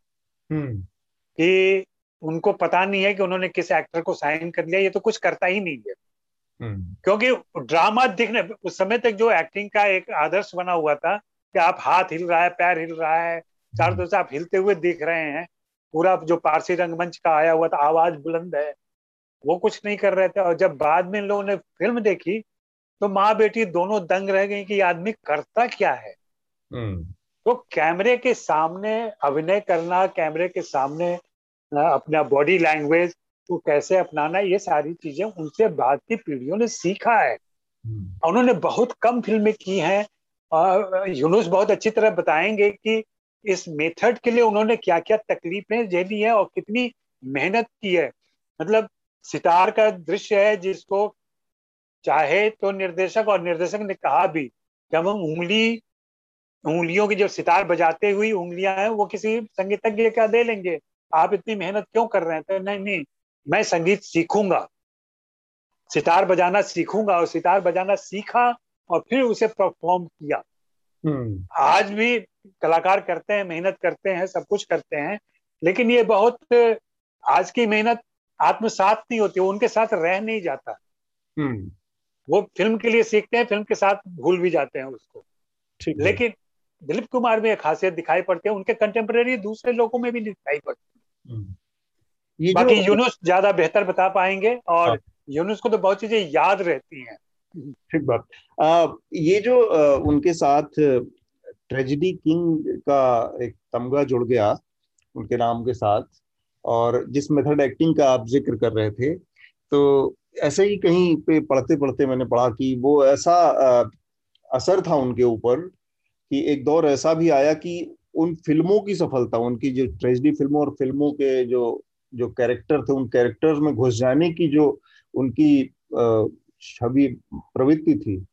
हम्म। कि उनको पता नहीं है कि उन्होंने किस एक्टर को साइन कर लिया ये तो कुछ करता ही नहीं है। क्योंकि ड्रामा दिखने उस समय तक जो एक्टिंग का एक आदर्श बना हुआ था कि आप हाथ हिल रहा है पैर हिल रहा है चारों हम्म। तरफ़ से आप हिलते हुए दिख रहे हैं पूरा जो पारसी रंगमंच का आया हुआ था आवाज़ बुलंद है वो कुछ नहीं कर रहे थे और जब बाद में इन लोगों ने फ़िल्म देखी तो माँ बेटी दोनों दंग रह गई कि आदमी करता क्या है हम्म। तो कैमरे के सामने अभिनय करना कैमरे के सामने अपना बॉडी लैंग्वेज को कैसे अपनाना ये सारी चीज़ें उनसे बाद की पीढ़ियों ने सीखा है। हम्म। उन्होंने बहुत कम फ़िल्में की हैं और यूनुस बहुत अच्छी तरह बताएँगे कि इस मेथड के लिए उन्होंने क्या क्या तकलीफें झेली है और कितनी मेहनत की है। मतलब सितार का दृश्य है जिसको चाहे तो निर्देशक और निर्देशक ने कहा भी कि हम उंगली उंगलियों की जो सितार बजाते हुई उंगलियाँ हैं वो किसी संगीतज्ञ का दे लेंगे। आप इतनी मेहनत क्यों कर रहे हैं? तो नहीं नहीं मैं संगीत सीखूँगा सितार बजाना सीखूँगा और सितार बजाना सीखा और फिर उसे परफॉर्म किया हम्म। आज भी कलाकार करते हैं मेहनत करते हैं सब कुछ करते हैं लेकिन ये बहुत आज की मेहनत आत्मसात नहीं होती उनके साथ रह नहीं जाता हम्म। वो फ़िल्म के लिए सीखते हैं फ़िल्म के साथ भूल भी जाते हैं उसको लेकिन दिलीप कुमार में एक खासियत दिखाई पड़ती है उनके कंटेम्प्रेरी दूसरे लोगों में भी दिखाई पड़ती है हम्म। ये बाकी यूनुस ज़्यादा बेहतर बता पाएँगे और हाँ। यूनुस को तो बहुत चीज़ें याद रहती हैं ठीक बात आ, ये जो आ, उनके साथ ट्रेजिडी किंग का एक तमगा जुड़ गया उनके नाम के साथ और जिस मेथड एक्टिंग का आप ज़िक्र कर रहे थे तो ऐसे ही कहीं पे पढ़ते पढ़ते मैंने पढ़ा कि वो ऐसा आ, असर था उनके ऊपर कि एक दौर ऐसा भी आया कि उन फ़िल्मों की सफलता उनकी जो ट्रेजिडी फ़िल्मों और फ़िल्मों के जो जो कैरेक्टर थे, उन कैरेक्टर्स में घुस जाने की जो उनकी छवि प्रवृत्ति थी,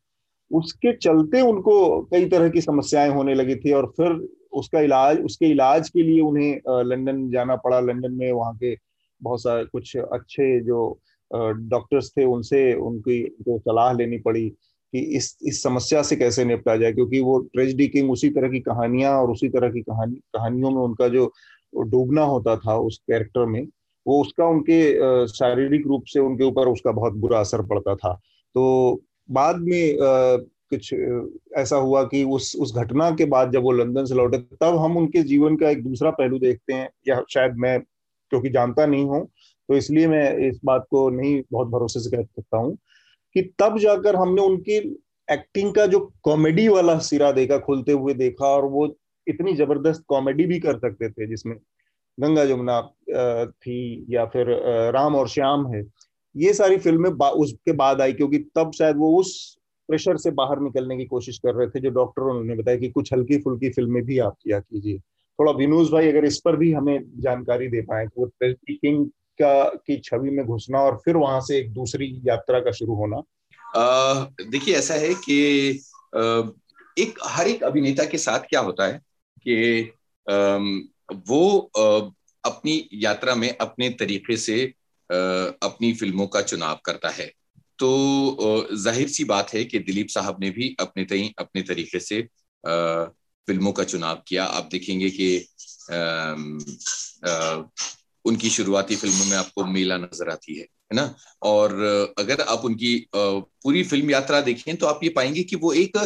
उसके चलते उनको कई तरह की समस्याएँ होने लगी थी और फिर उसका इलाज, उसके इलाज के लिए उन्हें लंदन जाना पड़ा। लंदन में वहाँ के बहुत सारे कुछ अच्छे जो डॉक्टर्स थे, उनसे उनकी उनको सलाह लेनी पड़ी कि इस इस समस्या से कैसे निपटा जाए, क्योंकि वो ट्रेजिडी किंग उसी तरह की कहानियाँ और उसी तरह की कहानी, कहानियों में उनका जो डूबना होता था उस कैरेक्टर में, वो उसका उनके शारीरिक रूप से उनके ऊपर उसका बहुत बुरा असर पड़ता था। तो बाद में कुछ ऐसा हुआ कि उस उस घटना के बाद जब वो लंदन से लौटे, तब हम उनके जीवन का एक दूसरा पहलू देखते हैं, या शायद मैं, क्योंकि जानता नहीं हूँ तो इसलिए मैं इस बात को नहीं बहुत भरोसे से कह सकता हूँ, कि तब जाकर हमने उनकी एक्टिंग का जो कॉमेडी वाला सिरा देखा, खुलते हुए देखा, और वो इतनी ज़बरदस्त कॉमेडी भी कर सकते थे, जिसमें गंगा जमुना थी या फिर राम और श्याम है। ये सारी फ़िल्में उसके बाद आई, क्योंकि तब शायद वो उस प्रेशर से बाहर निकलने की कोशिश कर रहे थे, जो डॉक्टरों ने बताया कि कुछ हल्की फुल्की फ़िल्में भी आप किया कीजिए। थोड़ा विनोज भाई अगर इस पर भी हमें जानकारी दे पाए तो किंग का, की छवि में घुसना और फिर वहाँ से एक दूसरी यात्रा का शुरू होना। देखिए, ऐसा है कि एक, हर एक अभिनेता के साथ क्या होता है कि वो अपनी यात्रा में अपने तरीके से अपनी फ़िल्मों का चुनाव करता है। तो ज़ाहिर सी बात है कि दिलीप साहब ने भी अपने तई, अपने तरीके से फ़िल्मों का चुनाव किया। आप देखेंगे कि उनकी शुरुआती फ़िल्मों में आपको मेला नज़र आती है है ना? और, अगर आप उनकी पूरी फ़िल्म यात्रा देखें तो आप ये पाएँगे कि वो एक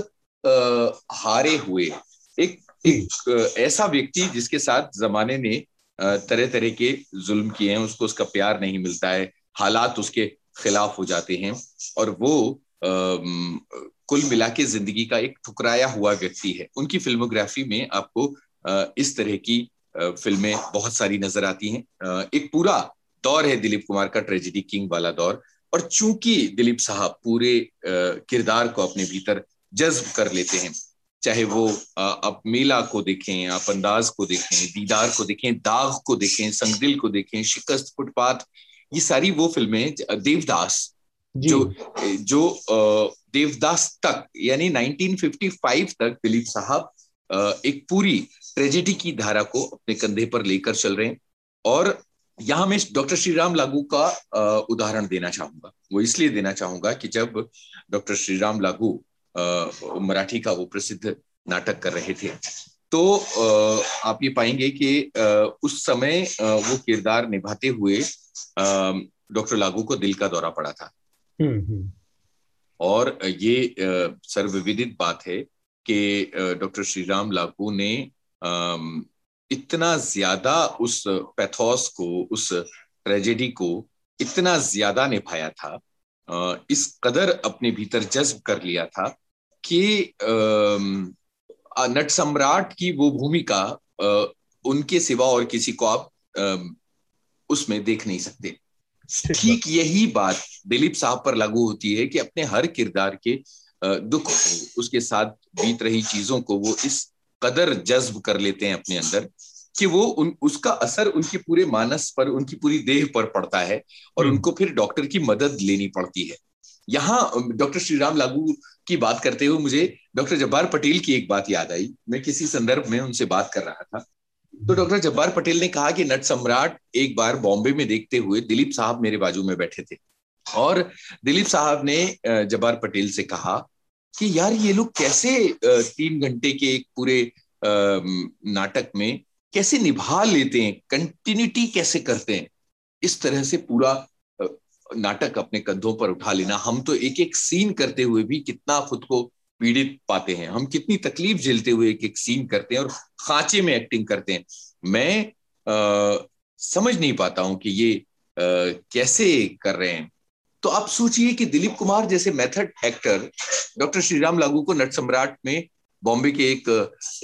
हारे हुए, एक ऐसा व्यक्ति जिसके साथ जमाने ने तरह तरह के जुल्म किए हैं, उसको उसका प्यार नहीं मिलता है, हालात उसके खिलाफ हो जाते हैं और वो कुल मिला के ज़िंदगी का एक ठुकराया हुआ व्यक्ति है। उनकी फिल्मोग्राफी में आपको इस तरह की फ़िल्में बहुत सारी नज़र आती हैं। एक पूरा दौर है दिलीप कुमार का, ट्रेजिडी किंग वाला दौर। और चूँकि दिलीप साहब पूरे किरदार को अपने भीतर जज्ब कर लेते हैं चाहे वो आप मेला को देखें आप अंदाज को देखें दीदार को देखें दाग को देखें संगदिल को देखें शिकस्त फुटपाथ ये सारी वो फ़िल्में देवदास। जो। जो देवदास तक यानी 1955 तक दिलीप साहब एक पूरी ट्रेजेडी की धारा को अपने कंधे पर लेकर चल रहे हैं। और यहाँ मैं डॉक्टर श्री राम लागू का उदाहरण देना चाहूँगा। वो इसलिए देना चाहूँगा कि जब डॉक्टर श्री राम लागू मराठी का वो प्रसिद्ध नाटक कर रहे थे तो आप ये पाएँगे कि उस समय वो किरदार निभाते हुए डॉक्टर लागू को दिल का दौरा पड़ा था हम्म, हम्म। और ये सर्वविदित बात है कि डॉक्टर श्री राम लागू ने इतना ज़्यादा उस पैथोस को उस ट्रेजेडी को इतना ज़्यादा निभाया था इस कदर अपने भीतर जज्ब कर लिया था कि नट सम्राट की वो भूमिका उनके सिवा और किसी को आप उसमें देख नहीं सकते। ठीक यही बात दिलीप साहब पर लागू होती है कि अपने हर किरदार के दुख उसके साथ बीत रही चीज़ों को वो इस कदर जज्ब कर लेते हैं अपने अंदर कि वो उन उसका असर उनके पूरे मानस पर उनकी पूरी देह पर पड़ता है और हम्म। उनको फिर डॉक्टर की मदद लेनी पड़ती है। यहाँ डॉक्टर श्रीराम लागू की बात करते हुए मुझे डॉक्टर जब्बार पटेल की एक बात याद आई। मैं किसी संदर्भ में उनसे बात कर रहा था। तो डॉक्टर जब्बार पटेल ने कहा कि नट सम्राट एक बार बॉम्बे में देखते हुए दिलीप साहब मेरे बाजू में बैठे थे। और दिलीप साहब ने जब्बार पटेल से कहा कि यार ये लोग कैसे तीन घंटे के एक पूरे नाटक में कैसे निभा लेते हैं कंटिन्यूटी कैसे करते हैं? इस तरह से पूरा नाटक अपने कंधों पर उठा लेना। हम तो एक एक सीन करते हुए भी कितना खुद को पीड़ित पाते हैं। हम कितनी तकलीफ़ झेलते हुए एक एक सीन करते हैं और खांचे में एक्टिंग करते हैं। मैं आ, समझ नहीं पाता हूँ कि ये आ, कैसे कर रहे हैं। तो आप सोचिए कि दिलीप कुमार जैसे मेथड एक्टर डॉक्टर श्रीराम लागू को नट सम्राट में बॉम्बे के एक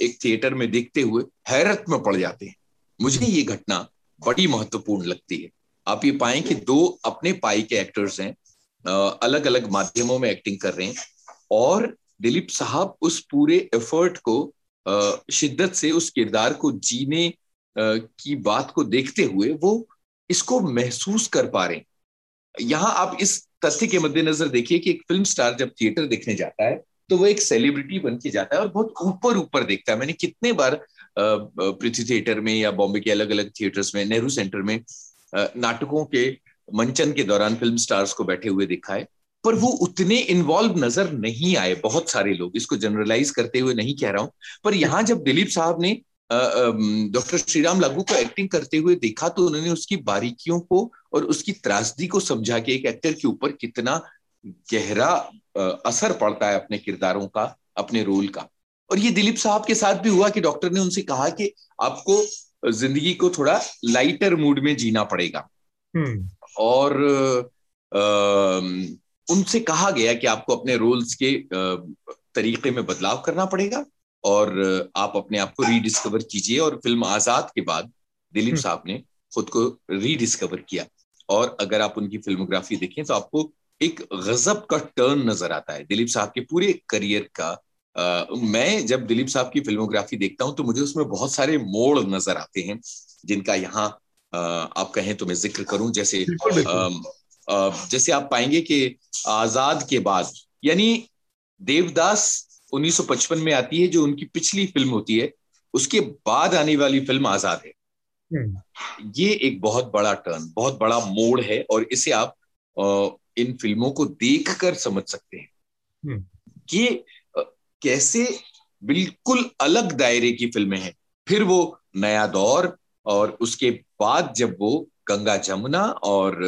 एक थिएटर में देखते हुए हैरत में पड़ जाते हैं। मुझे ये घटना बड़ी महत्वपूर्ण लगती है। आप ये पाए कि दो अपने पाई के एक्टर्स हैं अलग अलग माध्यमों में एक्टिंग कर रहे हैं और दिलीप साहब उस पूरे एफर्ट को शिद्दत से, उस किरदार को जीने की बात को देखते हुए वो इसको महसूस कर पा रहे हैं। यहाँ आप इस तथ्य के मद्देनजर देखिए कि एक फ़िल्म स्टार जब थिएटर देखने जाता है तो वो एक सेलिब्रिटी बन के जाता है और बहुत ऊपर ऊपर देखता है। मैंने कितने बार पृथ्वी थिएटर में या बॉम्बे के अलग अलग थिएटर्स में नेहरू सेंटर में नाटकों के मंचन के दौरान फ़िल्म स्टार्स को बैठे हुए देखा है, पर वो उतने इन्वॉल्व नज़र नहीं आए, बहुत सारे लोग। इसको जनरलाइज करते हुए नहीं कह रहा हूँ, पर यहाँ जब दिलीप साहब ने डॉक्टर श्रीराम लागू को एक्टिंग करते हुए देखा तो उन्होंने उसकी बारीकियों को और उसकी त्रासदी को समझा कि एक एक्टर के ऊपर कितना गहरा असर पड़ता है अपने किरदारों का, अपने रोल का। और ये दिलीप साहब के साथ भी हुआ कि डॉक्टर ने उनसे कहा कि आपको ज़िंदगी को थोड़ा लाइटर मूड में जीना पड़ेगा हम्म। और उनसे कहा गया कि आपको अपने रोल्स के तरीके में बदलाव करना पड़ेगा और आप अपने आप को रीडिस्कवर कीजिए और फ़िल्म आज़ाद के बाद दिलीप हम्म। साहब ने खुद को रीडिस्कवर किया और अगर आप उनकी फिल्मोग्राफी देखें तो आपको एक गजब का टर्न नज़र आता है दिलीप साहब के पूरे करियर का आ, मैं जब दिलीप साहब की फिल्मोग्राफी देखता हूँ तो मुझे उसमें बहुत सारे मोड़ नज़र आते हैं जिनका यहाँ आप कहें तो मैं ज़िक्र करूँ जैसे आ, जैसे आप पाएँगे कि आज़ाद के बाद यानी देवदास 1955 में आती है जो उनकी पिछली फ़िल्म होती है उसके बाद आने वाली फ़िल्म आज़ाद है हम्म। ये एक बहुत बड़ा टर्न बहुत बड़ा मोड़ है और इसे आप इन फ़िल्मों को देखकर समझ सकते हैं हम्म। कि कैसे बिल्कुल अलग दायरे की फ़िल्में हैं। फिर वो नया दौर और उसके बाद जब वो गंगा जमुना और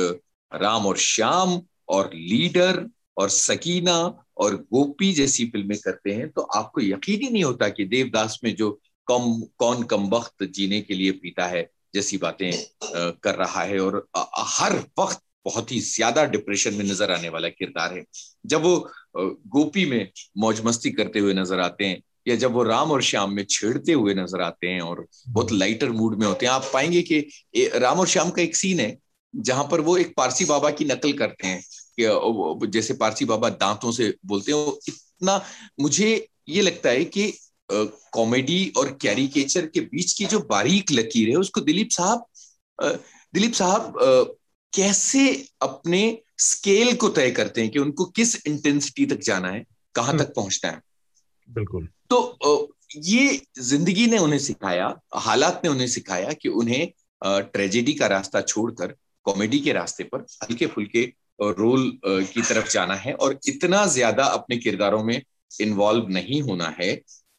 राम और श्याम और लीडर और सकीना और गोपी जैसी फ़िल्में करते हैं तो आपको यकीन ही नहीं होता कि देवदास में जो कम, कौन कम वक्त जीने के लिए पीता है जैसी बातें कर रहा है और हर वक्त बहुत ही ज़्यादा डिप्रेशन में नज़र आने वाला किरदार है। जब वो गोपी में मौज मस्ती करते हुए नज़र आते हैं, या जब वो राम और श्याम में छेड़ते हुए नज़र आते हैं और बहुत लाइटर मूड में होते हैं, आप पाएँगे कि राम और श्याम का एक सीन है, जहाँ पर वो एक पारसी बाबा की नकल करते हैं। कि जैसे पारसी बाबा दांतों से बोलते हैं इतना, मुझे ये लगता है कि कॉमेडी और कैरिकेचर के बीच की जो बारीक लकीर है, उसको दिलीप साहब दिलीप साहब कैसे अपने स्केल को तय करते हैं कि उनको किस इंटेंसिटी तक जाना है कहाँ हम्म। तक पहुँचना है बिल्कुल तो ये ज़िंदगी ने उन्हें सिखाया हालात ने उन्हें सिखाया कि उन्हें ट्रेजेडी का रास्ता छोड़कर कॉमेडी के रास्ते पर हल्के फुल्के रोल की तरफ़ जाना है और इतना ज़्यादा अपने किरदारों में इन्वॉल्व नहीं होना है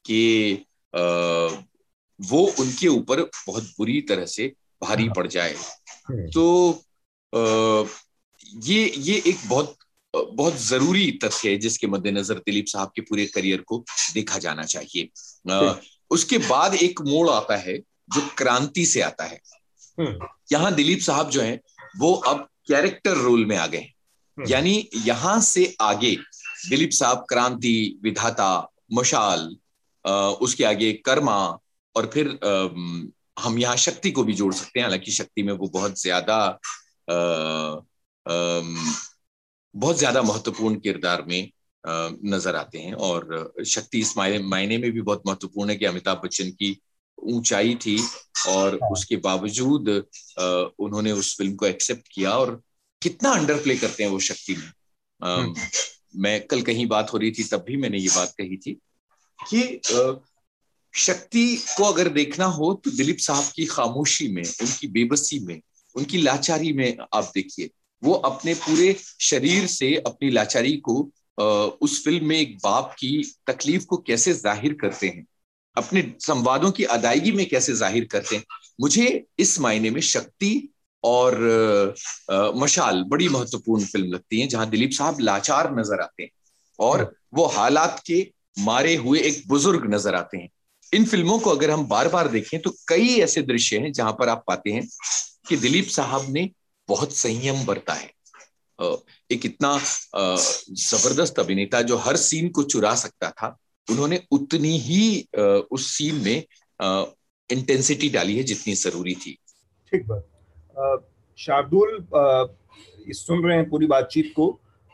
कि वो उनके ऊपर बहुत बुरी तरह से भारी पड़ जाए हम्म। तो ये ये एक बहुत बहुत ज़रूरी तथ्य है जिसके मद्देनजर दिलीप साहब के पूरे करियर को देखा जाना चाहिए। उसके बाद एक मोड़ आता है जो क्रांति से आता है। हम्म। यहाँ दिलीप साहब जो है वो अब कैरेक्टर रोल में आ गए हम्म। यानी यहाँ से आगे दिलीप साहब क्रांति विधाता मशाल उसके आगे कर्मा और फिर हम यहाँ शक्ति को भी जोड़ सकते हैं। हालाँकि शक्ति में वो बहुत ज़्यादा बहुत ज़्यादा महत्वपूर्ण किरदार में नज़र आते हैं और शक्ति इस मायने में भी बहुत महत्वपूर्ण है कि अमिताभ बच्चन की ऊंचाई थी और हाँ। उसके बावजूद उन्होंने उस फ़िल्म को एक्सेप्ट किया और कितना अंडर प्ले करते हैं वो शक्ति में हम्म। मैं कल कहीं बात हो रही थी तब भी मैंने ये बात कही थी कि शक्ति को अगर देखना हो तो दिलीप साहब की खामोशी में उनकी बेबसी में उनकी लाचारी में आप देखिए वो अपने पूरे शरीर से अपनी लाचारी को उस फ़िल्म में एक बाप की तकलीफ़ को कैसे ज़ाहिर करते हैं अपने संवादों की अदायगी में कैसे ज़ाहिर करते हैं मुझे इस मायने में शक्ति और आ, मशाल बड़ी महत्वपूर्ण फ़िल्म लगती है जहाँ दिलीप साहब लाचार नज़र आते हैं और वो हालात के मारे हुए एक बुज़ुर्ग नज़र आते हैं। इन फ़िल्मों को अगर हम बार बार देखें तो कई ऐसे दृश्य हैं जहाँ पर आप पाते हैं कि दिलीप साहब ने बहुत संयम बरता है एक इतना ज़बरदस्त अभिनेता जो हर सीन को चुरा सकता था उन्होंने उतनी ही उस सीन में इंटेंसिटी डाली है जितनी ज़रूरी थी। ठीक बात। शार्दुल सुन रहे हैं पूरी बातचीत को।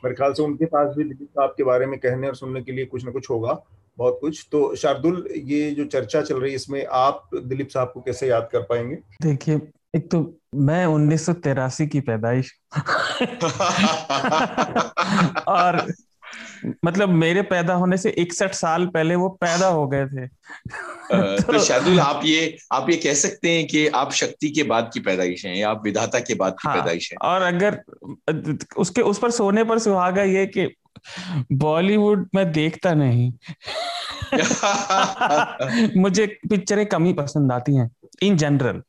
मेरे ख्याल से उनके पास भी दिलीप साहब के बारे में कहने और सुनने के लिए कुछ ना कुछ होगा बहुत कुछ। तो शार्दुल ये जो चर्चा चल रही है इसमें आप दिलीप साहब को कैसे याद कर पाएँगे? देखिए एक तो मैं उन्नीस सौ तेरासी की पैदाइश। और मतलब मेरे पैदा होने से इकसठ साल पहले वो पैदा हो गए थे। तो, तो शार्दुल आप ये आप ये कह सकते हैं कि आप शक्ति के बाद की पैदाइश हैं या आप विधाता के बाद की हाँ, पैदाइश हैं? और अगर उसके उस पर सोने पर सुहागा ये कि बॉलीवुड में देखता नहीं। मुझे पिक्चरें कम ही पसंद आती हैं इन जनरल।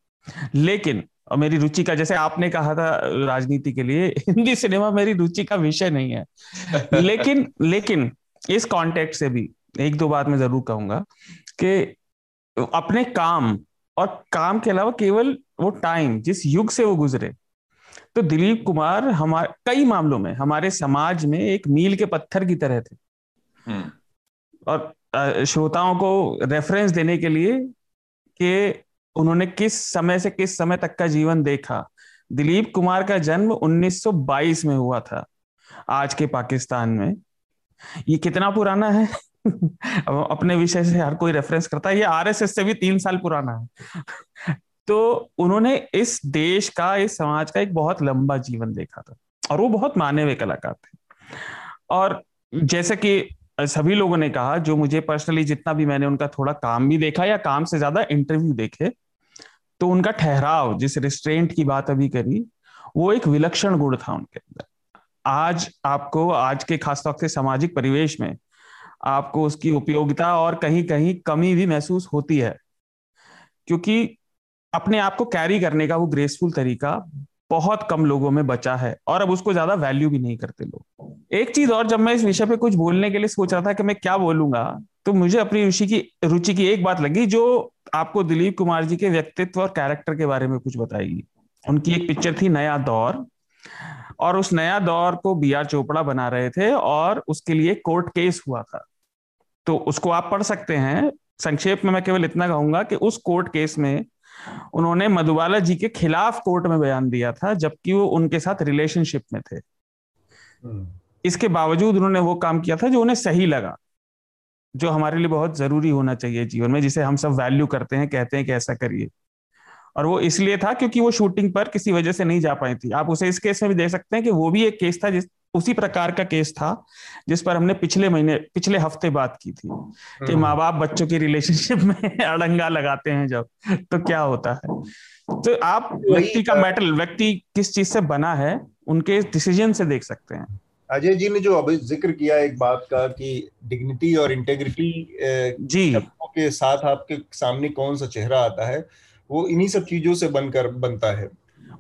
लेकिन और मेरी रुचि का जैसे आपने कहा था राजनीति के लिए हिंदी सिनेमा मेरी रुचि का विषय नहीं है लेकिन लेकिन इस कॉन्टेक्ट से भी एक दो बात मैं ज़रूर कहूँगा कि अपने काम और काम के अलावा केवल वो टाइम जिस युग से वो गुजरे तो दिलीप कुमार हमारे कई मामलों में हमारे समाज में एक मील के पत्थर की तरह थे हम्म। और श्रोताओं को रेफरेंस देने के लिए कि उन्होंने किस समय से किस समय तक का जीवन देखा? दिलीप कुमार का जन्म 1922 में हुआ था, आज के पाकिस्तान में। ये कितना पुराना है? अपने विषय से हर कोई रेफरेंस करता है। ये आरएसएस से भी तीन साल पुराना है। तो उन्होंने इस देश का, इस समाज का एक बहुत लंबा जीवन देखा था और वो बहुत माने हुए कलाकार थे। और जैसे कि सभी लोगों ने कहा, जो मुझे पर्सनली जितना भी मैंने उनका थोड़ा काम भी देखा या काम से ज़्यादा इंटरव्यू देखे तो उनका ठहराव, जिस रिस्ट्रेंट की बात अभी करी, वो एक विलक्षण गुण था उनके अंदर। आज आपको, आज के खासतौर से सामाजिक परिवेश में, आपको उसकी उपयोगिता और कहीं कहीं कमी भी महसूस होती है। क्योंकि अपने आप को कैरी करने का वो ग्रेसफुल तरीका बहुत कम लोगों में बचा है और अब उसको ज़्यादा वैल्यू भी नहीं करते लोग। एक चीज़ और, जब मैं इस विषय पे कुछ बोलने के लिए सोच रहा था कि मैं क्या बोलूँगा तो मुझे अपनी रुचि की रुचि की एक बात लगी जो आपको दिलीप कुमार जी के व्यक्तित्व और कैरेक्टर के बारे में कुछ बताएगी। उनकी एक पिक्चर थी नया दौर और उस नया दौर को बी आर चोपड़ा बना रहे थे और उसके लिए कोर्ट केस हुआ था। तो उसको आप पढ़ सकते हैं। संक्षेप में मैं केवल इतना कहूँगा कि उस कोर्ट केस में उन्होंने मधुबाला जी के खिलाफ कोर्ट में बयान दिया था जबकि वो उनके साथ रिलेशनशिप में थे। हम्म। इसके बावजूद उन्होंने वो काम किया था जो उन्हें सही लगा। जो हमारे लिए बहुत ज़रूरी होना चाहिए जीवन में जिसे हम सब वैल्यू करते हैं कहते हैं कि ऐसा करिए। और वो इसलिए था क्योंकि वो शूटिंग पर किसी वजह से नहीं जा पाई थी। आप उसे इस केस में भी देख सकते हैं कि वो भी एक केस था जिस उसी प्रकार का केस था जिस पर हमने पिछले महीने पिछले हफ़्ते बात की थी कि हम्म। माँ बाप बच्चों की रिलेशनशिप में अड़ंगा लगाते हैं जब तो क्या होता है? तो आप व्यक्ति का मेटल व्यक्ति किस चीज़ से बना है उनके डिसीज़न से देख सकते हैं। अजय जी ने जो अभी ज़िक्र किया एक बात का कि डिग्निटी और इंटेग्रिटी जी। के साथ आपके सामने कौन सा चेहरा आता है वो इन्हीं सब चीज़ों से बनकर बनता है।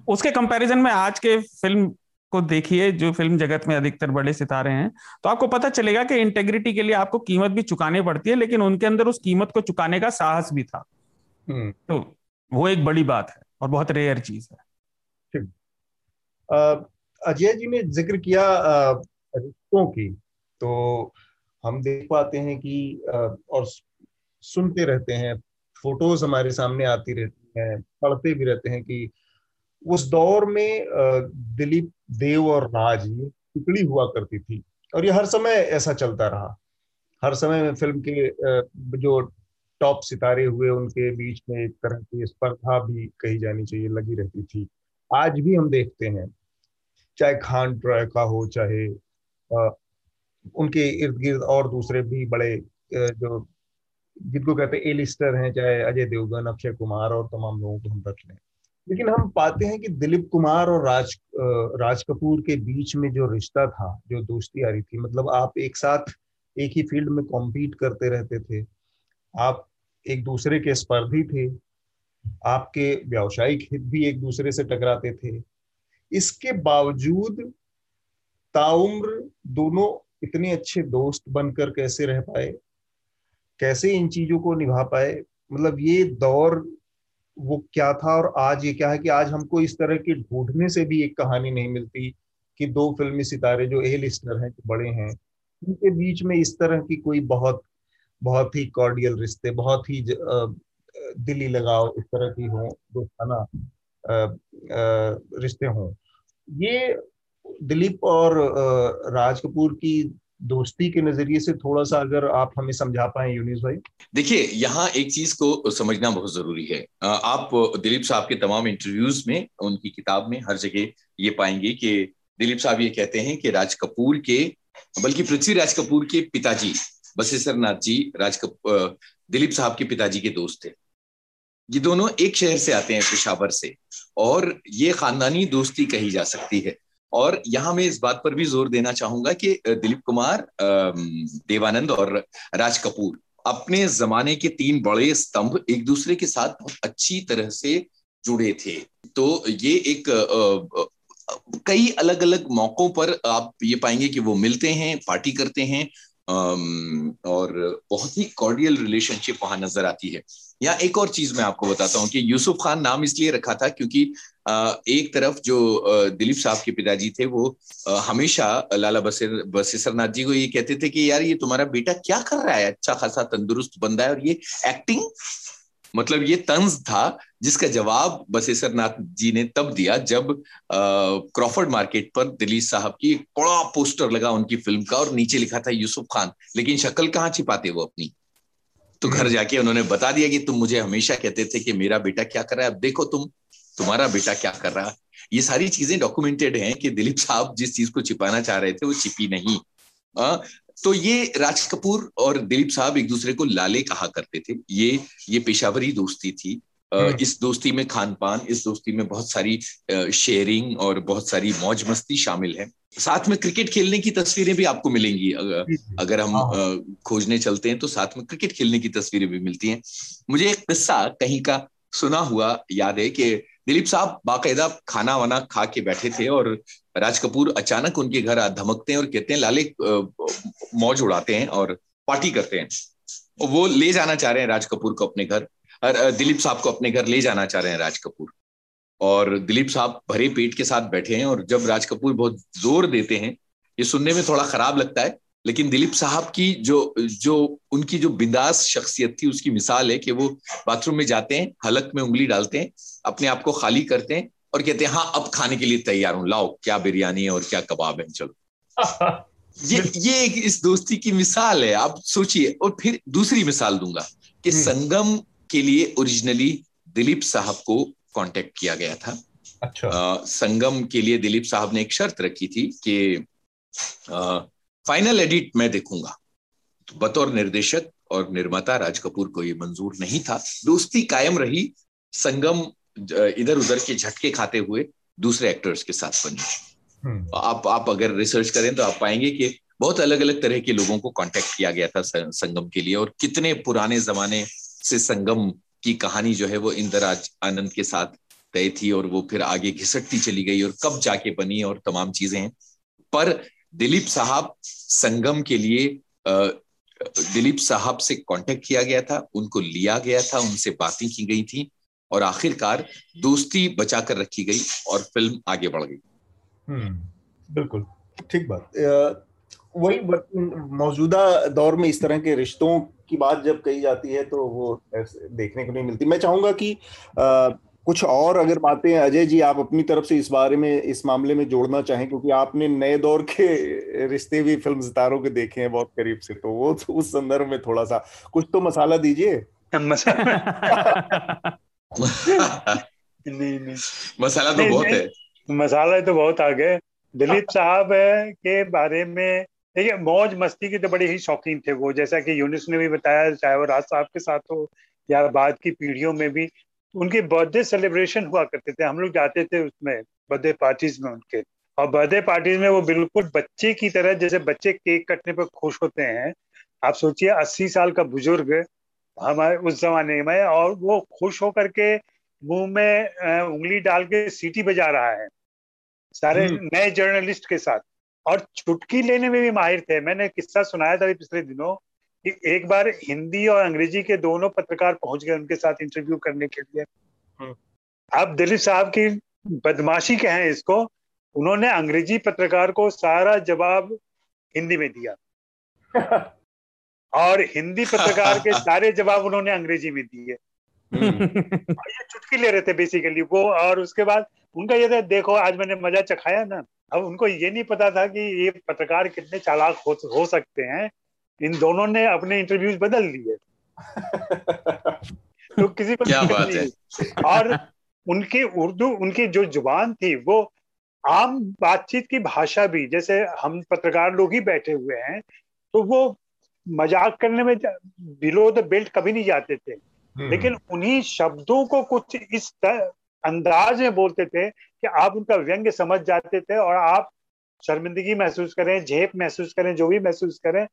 उसके कंपैरिजन में आज के फ़िल्म को देखिए जो फ़िल्म जगत में अधिकतर बड़े सितारे हैं तो आपको पता चलेगा कि इंटेग्रिटी के लिए आपको कीमत भी चुकानी पड़ती है लेकिन उनके अंदर उस कीमत को चुकाने का साहस भी था। हम्म। तो वो एक बड़ी बात है और बहुत रेयर चीज़ है। अजय जी ने ज़िक्र किया रिश्तों की तो हम देख पाते हैं कि और सुनते रहते हैं, फ़ोटोज़ हमारे सामने आती रहती हैं, पढ़ते भी रहते हैं कि उस दौर में दिलीप देव और राज ये टुकड़ी हुआ करती थी, और ये हर समय ऐसा चलता रहा। हर समय में फ़िल्म के जो टॉप सितारे हुए, उनके बीच में एक तरह की स्पर्धा भी कही जानी चाहिए, लगी रहती थी। आज भी हम देखते हैं। चाहे खान ट्रॉय का हो, चाहे उनके इर्द गिर्द और दूसरे भी बड़े जो, जिनको कहते हैं एलिस्टर हैं, चाहे अजय देवगन, अक्षय कुमार और तमाम लोगों को हम रख लें। लेकिन हम पाते हैं कि दिलीप कुमार और राज राज कपूर के बीच में जो रिश्ता था, जो दोस्ती आ रही थी मतलब आप एक साथ एक ही फ़ील्ड में कॉम्पीट करते रहते थे, आप एक दूसरे के स्पर्धी थे, आपके व्यावसायिक हित भी एक दूसरे से टकराते थे इसके बावजूद ताउम्र दोनों इतने अच्छे दोस्त बनकर कैसे रह पाए? कैसे इन चीज़ों को निभा पाए? मतलब ये दौर वो क्या था और आज ये क्या है कि आज हमको इस तरह के ढूँढने से भी एक कहानी नहीं मिलती कि दो फिल्मी सितारे जो ए लिस्टर हैं जो बड़े हैं, उनके बीच में इस तरह की कोई बहुत बहुत ही कॉर्डियल रिश्ते, बहुत ही दिली लगाव इस तरह की हो, दोस्ताना रिश्ते हों। ये दिलीप और राज कपूर की दोस्ती के नज़रिए से थोड़ा सा अगर आप हमें समझा पाए यूनिस भाई। देखिए, यहाँ एक चीज़ को समझना बहुत ज़रूरी है। आप दिलीप साहब के तमाम इंटरव्यूज़ में, उनकी किताब में हर जगह ये पाएँगे कि दिलीप साहब ये कहते हैं कि राज कपूर के, बल्कि पृथ्वी राज कपूर के पिताजी बसेसर नाथ जी, राज दिलीप साहब के पिताजी के दोस्त थे। ये दोनों एक शहर से आते हैं पेशावर से, और ये खानदानी दोस्ती कही जा सकती है। और यहाँ मैं इस बात पर भी ज़ोर देना चाहूँगा कि दिलीप कुमार देवानंद और राज कपूर अपने जमाने के तीन बड़े स्तंभ एक दूसरे के साथ बहुत अच्छी तरह से जुड़े थे। तो ये एक कई अलग अलग मौकों पर आप ये पाएँगे कि वो मिलते हैं, पार्टी करते हैं और बहुत ही कॉर्डियल रिलेशनशिप वहाँ नज़र आती है। यहाँ एक और चीज़ मैं आपको बताता हूँ कि यूसुफ खान नाम इसलिए रखा था क्योंकि एक तरफ़ जो दिलीप साहब के पिताजी थे वो हमेशा लाला बसेर, बसेसरनाथ जी को ये कहते थे कि यार ये तुम्हारा बेटा क्या कर रहा है? अच्छा खासा तंदुरुस्त बंदा है और ये एक्टिंग मतलब ये तंज था जिसका जवाब बसेसर नाथ जी ने तब दिया जब क्रॉफर्ड मार्केट पर दिलीप साहब की एक बड़ा पोस्टर लगा उनकी फ़िल्म का और नीचे लिखा था यूसुफ खान। लेकिन शक्ल कहाँ छिपाते वो अपनी? तो घर। जाके उन्होंने बता दिया कि तुम मुझे हमेशा कहते थे कि मेरा बेटा क्या कर रहा है अब देखो तुम तुम्हारा बेटा क्या कर रहा है ये सारी चीज़ें डॉक्यूमेंटेड हैं कि दिलीप साहब जिस चीज़ को छिपाना चाह रहे थे वो छिपी नहीं आ, तो ये राज कपूर और दिलीप साहब एक दूसरे को लाले कहा करते थे ये ये पेशावरी दोस्ती थी। इस दोस्ती में खान पान इस दोस्ती में बहुत सारी शेयरिंग और बहुत सारी मौज मस्ती शामिल है। साथ में क्रिकेट खेलने की तस्वीरें भी आपको मिलेंगी अगर, अगर हम हाँ। खोजने चलते हैं तो साथ में क्रिकेट खेलने की तस्वीरें भी मिलती हैं। मुझे एक किस्सा कहीं का सुना हुआ याद है कि दिलीप साहब बाकायदा खाना वाना खा के बैठे थे और राज कपूर अचानक उनके घर धमकते हैं और कहते हैं लाले मौज उड़ाते हैं और पार्टी करते हैं। वो ले जाना चाह रहे हैं राज कपूर को अपने घर। दिलीप साहब को अपने घर ले जाना चाह रहे हैं राज कपूर और दिलीप साहब भरे पेट के साथ बैठे हैं और जब राज कपूर बहुत ज़ोर देते हैं ये सुनने में थोड़ा खराब लगता है लेकिन दिलीप साहब की जो जो उनकी जो बिंदास शख्सियत थी उसकी मिसाल है कि वो बाथरूम में जाते हैं हलक में उंगली डालते हैं अपने आप को खाली करते हैं और कहते हैं हाँ अब खाने के लिए तैयार हूँ लाओ क्या बिरयानी है और क्या कबाब है चलो ये ये एक इस दोस्ती की मिसाल है आप सोचिए और फिर दूसरी मिसाल दूँगा कि हम्म। संगम के लिए ओरिजिनली दिलीप साहब को कांटेक्ट किया गया था। अच्छा। आ, संगम के लिए दिलीप साहब ने एक शर्त रखी थी कि फाइनल एडिट मैं देखूँगा। तो बतौर निर्देशक और निर्माता राज कपूर को ये मंजूर नहीं था। दोस्ती कायम रही संगम इधर उधर के झटके खाते हुए दूसरे एक्टर्स के साथ बनी। हम्म। आप आप अगर रिसर्च करें तो आप पाएँगे कि बहुत अलग अलग तरह के लोगों को कांटेक्ट किया गया था संगम के लिए और कितने पुराने जमाने से संगम की कहानी जो है वो इंदराज आनंद के साथ तय थी और वो फिर आगे घिसटती चली गई और कब जाके बनी और तमाम चीज़ें हैं। पर दिलीप साहब संगम के लिए दिलीप साहब से कांटेक्ट किया गया था उनको लिया गया था उनसे बातें की गई थी और आखिरकार दोस्ती बचा कर रखी गई और फ़िल्म आगे बढ़ गई। हम्म, बिल्कुल ठीक बात। वही मौजूदा दौर में इस तरह के रिश्तों की बात जब कही जाती है तो वो देखने को नहीं मिलती। मैं चाहूँगा कि आ, कुछ और अगर बातें अजय जी आप अपनी तरफ़ से इस बारे में इस मामले में जोड़ना चाहें क्योंकि आपने नए दौर के रिश्ते भी फ़िल्म सितारों के देखे हैं बहुत करीब से तो वो तो उस संदर्भ में थोड़ा सा कुछ तो मसाला दीजिए। नहीं नहीं। मसाला तो बहुत है। मसाला तो बहुत आगे दिलीप साहब के बारे में देखिए मौज मस्ती के तो बड़े ही शौकीन थे वो। जैसा कि यूनिस ने भी बताया चाहे वो राज साहब के साथ हो या बाद की पीढ़ियों में भी उनके बर्थडे सेलिब्रेशन हुआ करते थे। हम लोग जाते थे उसमें बर्थडे पार्टीज़ में उनके। और बर्थडे पार्टीज़ में वो बिल्कुल बच्चे की तरह जैसे बच्चे केक कटने पर खुश होते हैं। आप सोचिए अस्सी साल का बुज़ुर्ग हमारे उस जमाने में और वो खुश होकर के मुँह में उंगली डाल के सीटी बजा रहा है। सारे हम्म। नए जर्नलिस्ट के साथ। और चुटकी लेने में भी माहिर थे मैंने किस्सा सुनाया था पिछले दिनों कि एक बार हिंदी और अंग्रेज़ी के दोनों पत्रकार पहुँच गए उनके साथ इंटरव्यू करने के लिए हम्म। अब दिलीप साहब की बदमाशी कहें इसको उन्होंने अंग्रेज़ी पत्रकार को सारा जवाब हिंदी में दिया और हिंदी पत्रकार के सारे जवाब उन्होंने अंग्रेज़ी में दिए। ये चुटकी ले रहे थे बेसिकली वो और उसके बाद उनका ये था देखो आज मैंने मज़ा चखाया ना। अब उनको ये नहीं पता था कि ये पत्रकार कितने चालाक हो, हो सकते हैं। इन दोनों ने अपने इंटरव्यूज़ बदल लिए। तो किसी को क्या बात है। और उनकी उर्दू उनकी जो ज़ुबान थी वो आम बातचीत की भाषा भी जैसे हम पत्रकार लोग ही बैठे हुए हैं तो वो मज़ाक करने में बिलो द बेल्ट कभी नहीं जाते थे। हम्म। लेकिन उन्हीं शब्दों को कुछ इस अंदाज में बोलते थे कि आप उनका व्यंग्य समझ जाते थे और आप शर्मिंदगी महसूस करें झेप महसूस करें जो भी महसूस करें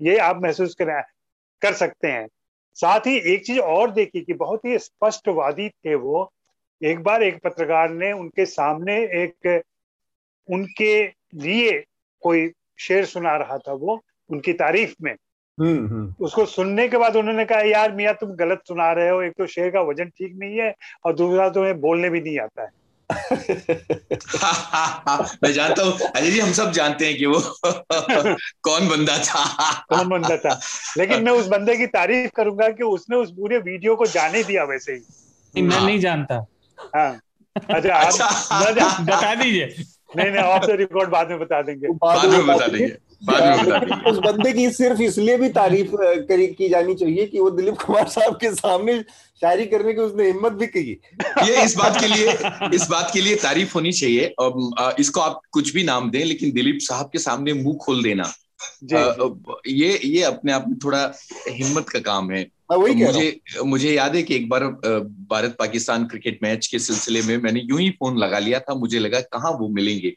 ये आप महसूस करें कर सकते हैं। साथ ही एक चीज़ और देखी कि बहुत ही स्पष्टवादी थे वो। एक बार एक पत्रकार ने उनके सामने एक उनके लिए कोई शेर सुना रहा था वो उनकी तारीफ़ में। हम्म, हम्म। उसको सुनने के बाद उन्होंने कहा यार मियाँ तुम गलत सुना रहे हो। एक तो शेर का वज़न ठीक नहीं है और दूसरा तुम्हें बोलने भी नहीं आता है। मैं जानता हूँ। अजय जी हम सब जानते हैं कि वो कौन बंदा था। कौन बंदा था। लेकिन मैं उस बंदे की तारीफ़ करूँगा कि उसने उस पूरे वीडियो को जाने दिया वैसे ही। मैं नहीं जानता। हाँ। अच्छा आप अच्छा। बता दीजिए। नहीं नहीं आप तो रिकॉर्ड बाद में बता देंगे। बाद में बता देंगे। उस बंदे की सिर्फ़ इसलिए भी तारीफ़ करी की जानी चाहिए कि वो दिलीप कुमार साहब के सामने शायरी करने की उसने हिम्मत भी की। ये इस बात के लिए इस बात के लिए तारीफ़ होनी चाहिए। और इसको आप कुछ भी नाम दें लेकिन दिलीप साहब के सामने मुँह खोल देना। ये ये अपने आप में थोड़ा हिम्मत का काम है। वही मुझे मुझे याद है कि एक बार भारत पाकिस्तान क्रिकेट मैच के सिलसिले में मैंने यूँ ही फ़ोन लगा लिया था। मुझे लगा कहाँ वो मिलेंगे।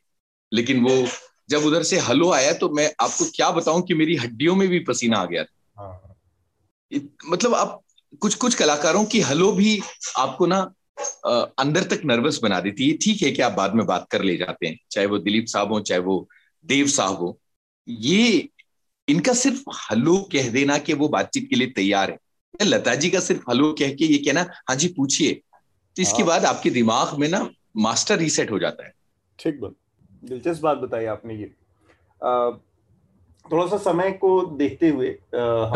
लेकिन वो जब उधर से हलो आया तो मैं आपको क्या बताऊँ कि मेरी हड्डियों में भी पसीना आ गया था। हाँ। मतलब आप कुछ कुछ कलाकारों की हलो भी आपको ना अंदर तक नर्वस बना देती है। ठीक है कि आप बाद में बात कर ले जाते हैं चाहे वो दिलीप साहब हो चाहे वो देव साहब हो। ये इनका सिर्फ़ हलो कह देना कि वो बातचीत के लिए तैयार है। लता जी का सिर्फ़ हलो कह के ये कहना हाँ जी पूछिए। तो इसके हाँ। बाद आपके दिमाग में ना मास्टर रीसेट हो जाता है। ठीक बात। दिलचस्प बात बताई आपने ये। थोड़ा सा समय को देखते हुए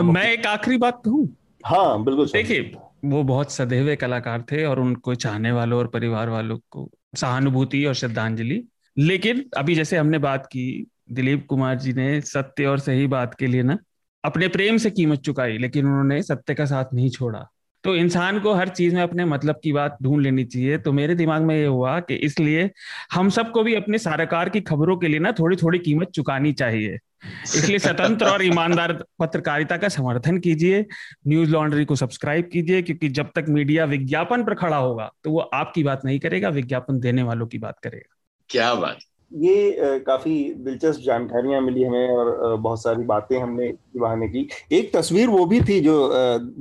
मैं एक आखिरी बात कहूँ? हाँ बिल्कुल देखिए वो बहुत सदैव कलाकार थे और उनको चाहने वालों और परिवार वालों को सहानुभूति और श्रद्धांजलि। लेकिन अभी जैसे हमने बात की दिलीप कुमार जी ने सत्य और सही बात के लिए ना अपने प्रेम से कीमत चुकाई लेकिन उन्होंने सत्य का साथ नहीं छोड़ा। तो इंसान को हर चीज़ में अपने मतलब की बात ढूंढ लेनी चाहिए। तो मेरे दिमाग में ये हुआ कि इसलिए हम सबको भी अपने साराकार की खबरों के लिए ना थोड़ी थोड़ी कीमत चुकानी चाहिए। इसलिए स्वतंत्र और ईमानदार पत्रकारिता का समर्थन कीजिए, न्यूज़ लॉन्ड्री को सब्सक्राइब कीजिए, क्योंकि जब तक मीडिया विज्ञापन पर खड़ा होगा तो वो आपकी बात नहीं करेगा, विज्ञापन देने वालों की बात करेगा। क्या बात। ये काफ़ी दिलचस्प जानकारियाँ मिली हमें और बहुत सारी बातें हमने बहाने की। एक तस्वीर वो भी थी जो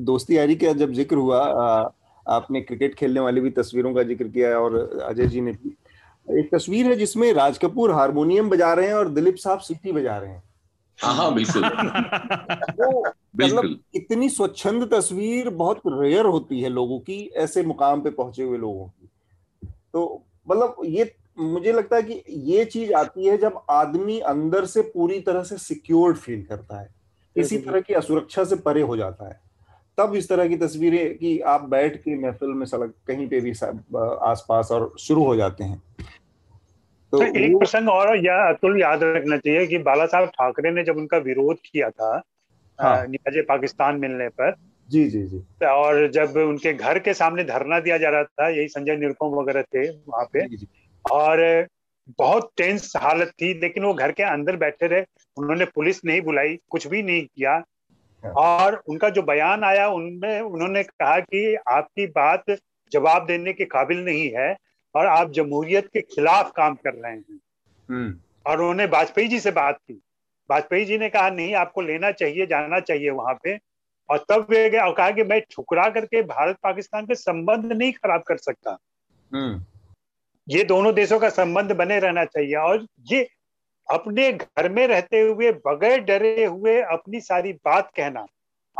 दोस्ती यारी का जब ज़िक्र हुआ आपने क्रिकेट खेलने वाली भी तस्वीरों का ज़िक्र किया और अजय जी ने भी। एक तस्वीर है जिसमें राज कपूर हारमोनियम बजा रहे हैं और दिलीप साहब सीटी बजा रहे हैं। हाँ हाँ बिल्कुल। मतलब इतनी स्वच्छंद तस्वीर बहुत रेयर होती है लोगों की ऐसे मुकाम पे पहुँचे हुए लोगों की। तो मतलब ये मुझे लगता है कि ये चीज़ आती है जब आदमी अंदर से पूरी तरह से सिक्योर्ड फील करता है। किसी तरह की असुरक्षा से परे हो जाता है। तब इस तरह की तस्वीरें कि आप बैठ के महफिल में सड़क कहीं पे भी आसपास और शुरू हो जाते हैं। तो, तो एक प्रसंग और या अतुल याद रखना चाहिए कि बाला साहब ठाकरे ने जब उनका विरोध किया था हाँ। नियाज पाकिस्तान मिलने पर जी जी जी। और जब उनके घर के सामने धरना दिया जा रहा था यही संजय निरुपम वगैरह थे वहाँ पे जी, जी. और बहुत टेंस हालत थी लेकिन वो घर के अंदर बैठे रहे उन्होंने पुलिस नहीं बुलाई कुछ भी नहीं किया हाँ। और उनका जो बयान आया उनमें उन्होंने कहा कि आपकी बात जवाब देने के काबिल नहीं है और आप जमहूरियत के खिलाफ काम कर रहे हैं हम्म। और उन्होंने वाजपेयी जी से बात की वाजपेयी जी ने कहा नहीं आपको लेना चाहिए जाना चाहिए वहाँ पे और तब वे गए और कहा कि मैं ठुकरा करके भारत पाकिस्तान के संबंध नहीं खराब कर सकता हम्म। ये दोनों देशों का संबंध बने रहना चाहिए। और ये अपने घर में रहते हुए बगैर डरे हुए अपनी सारी बात कहना।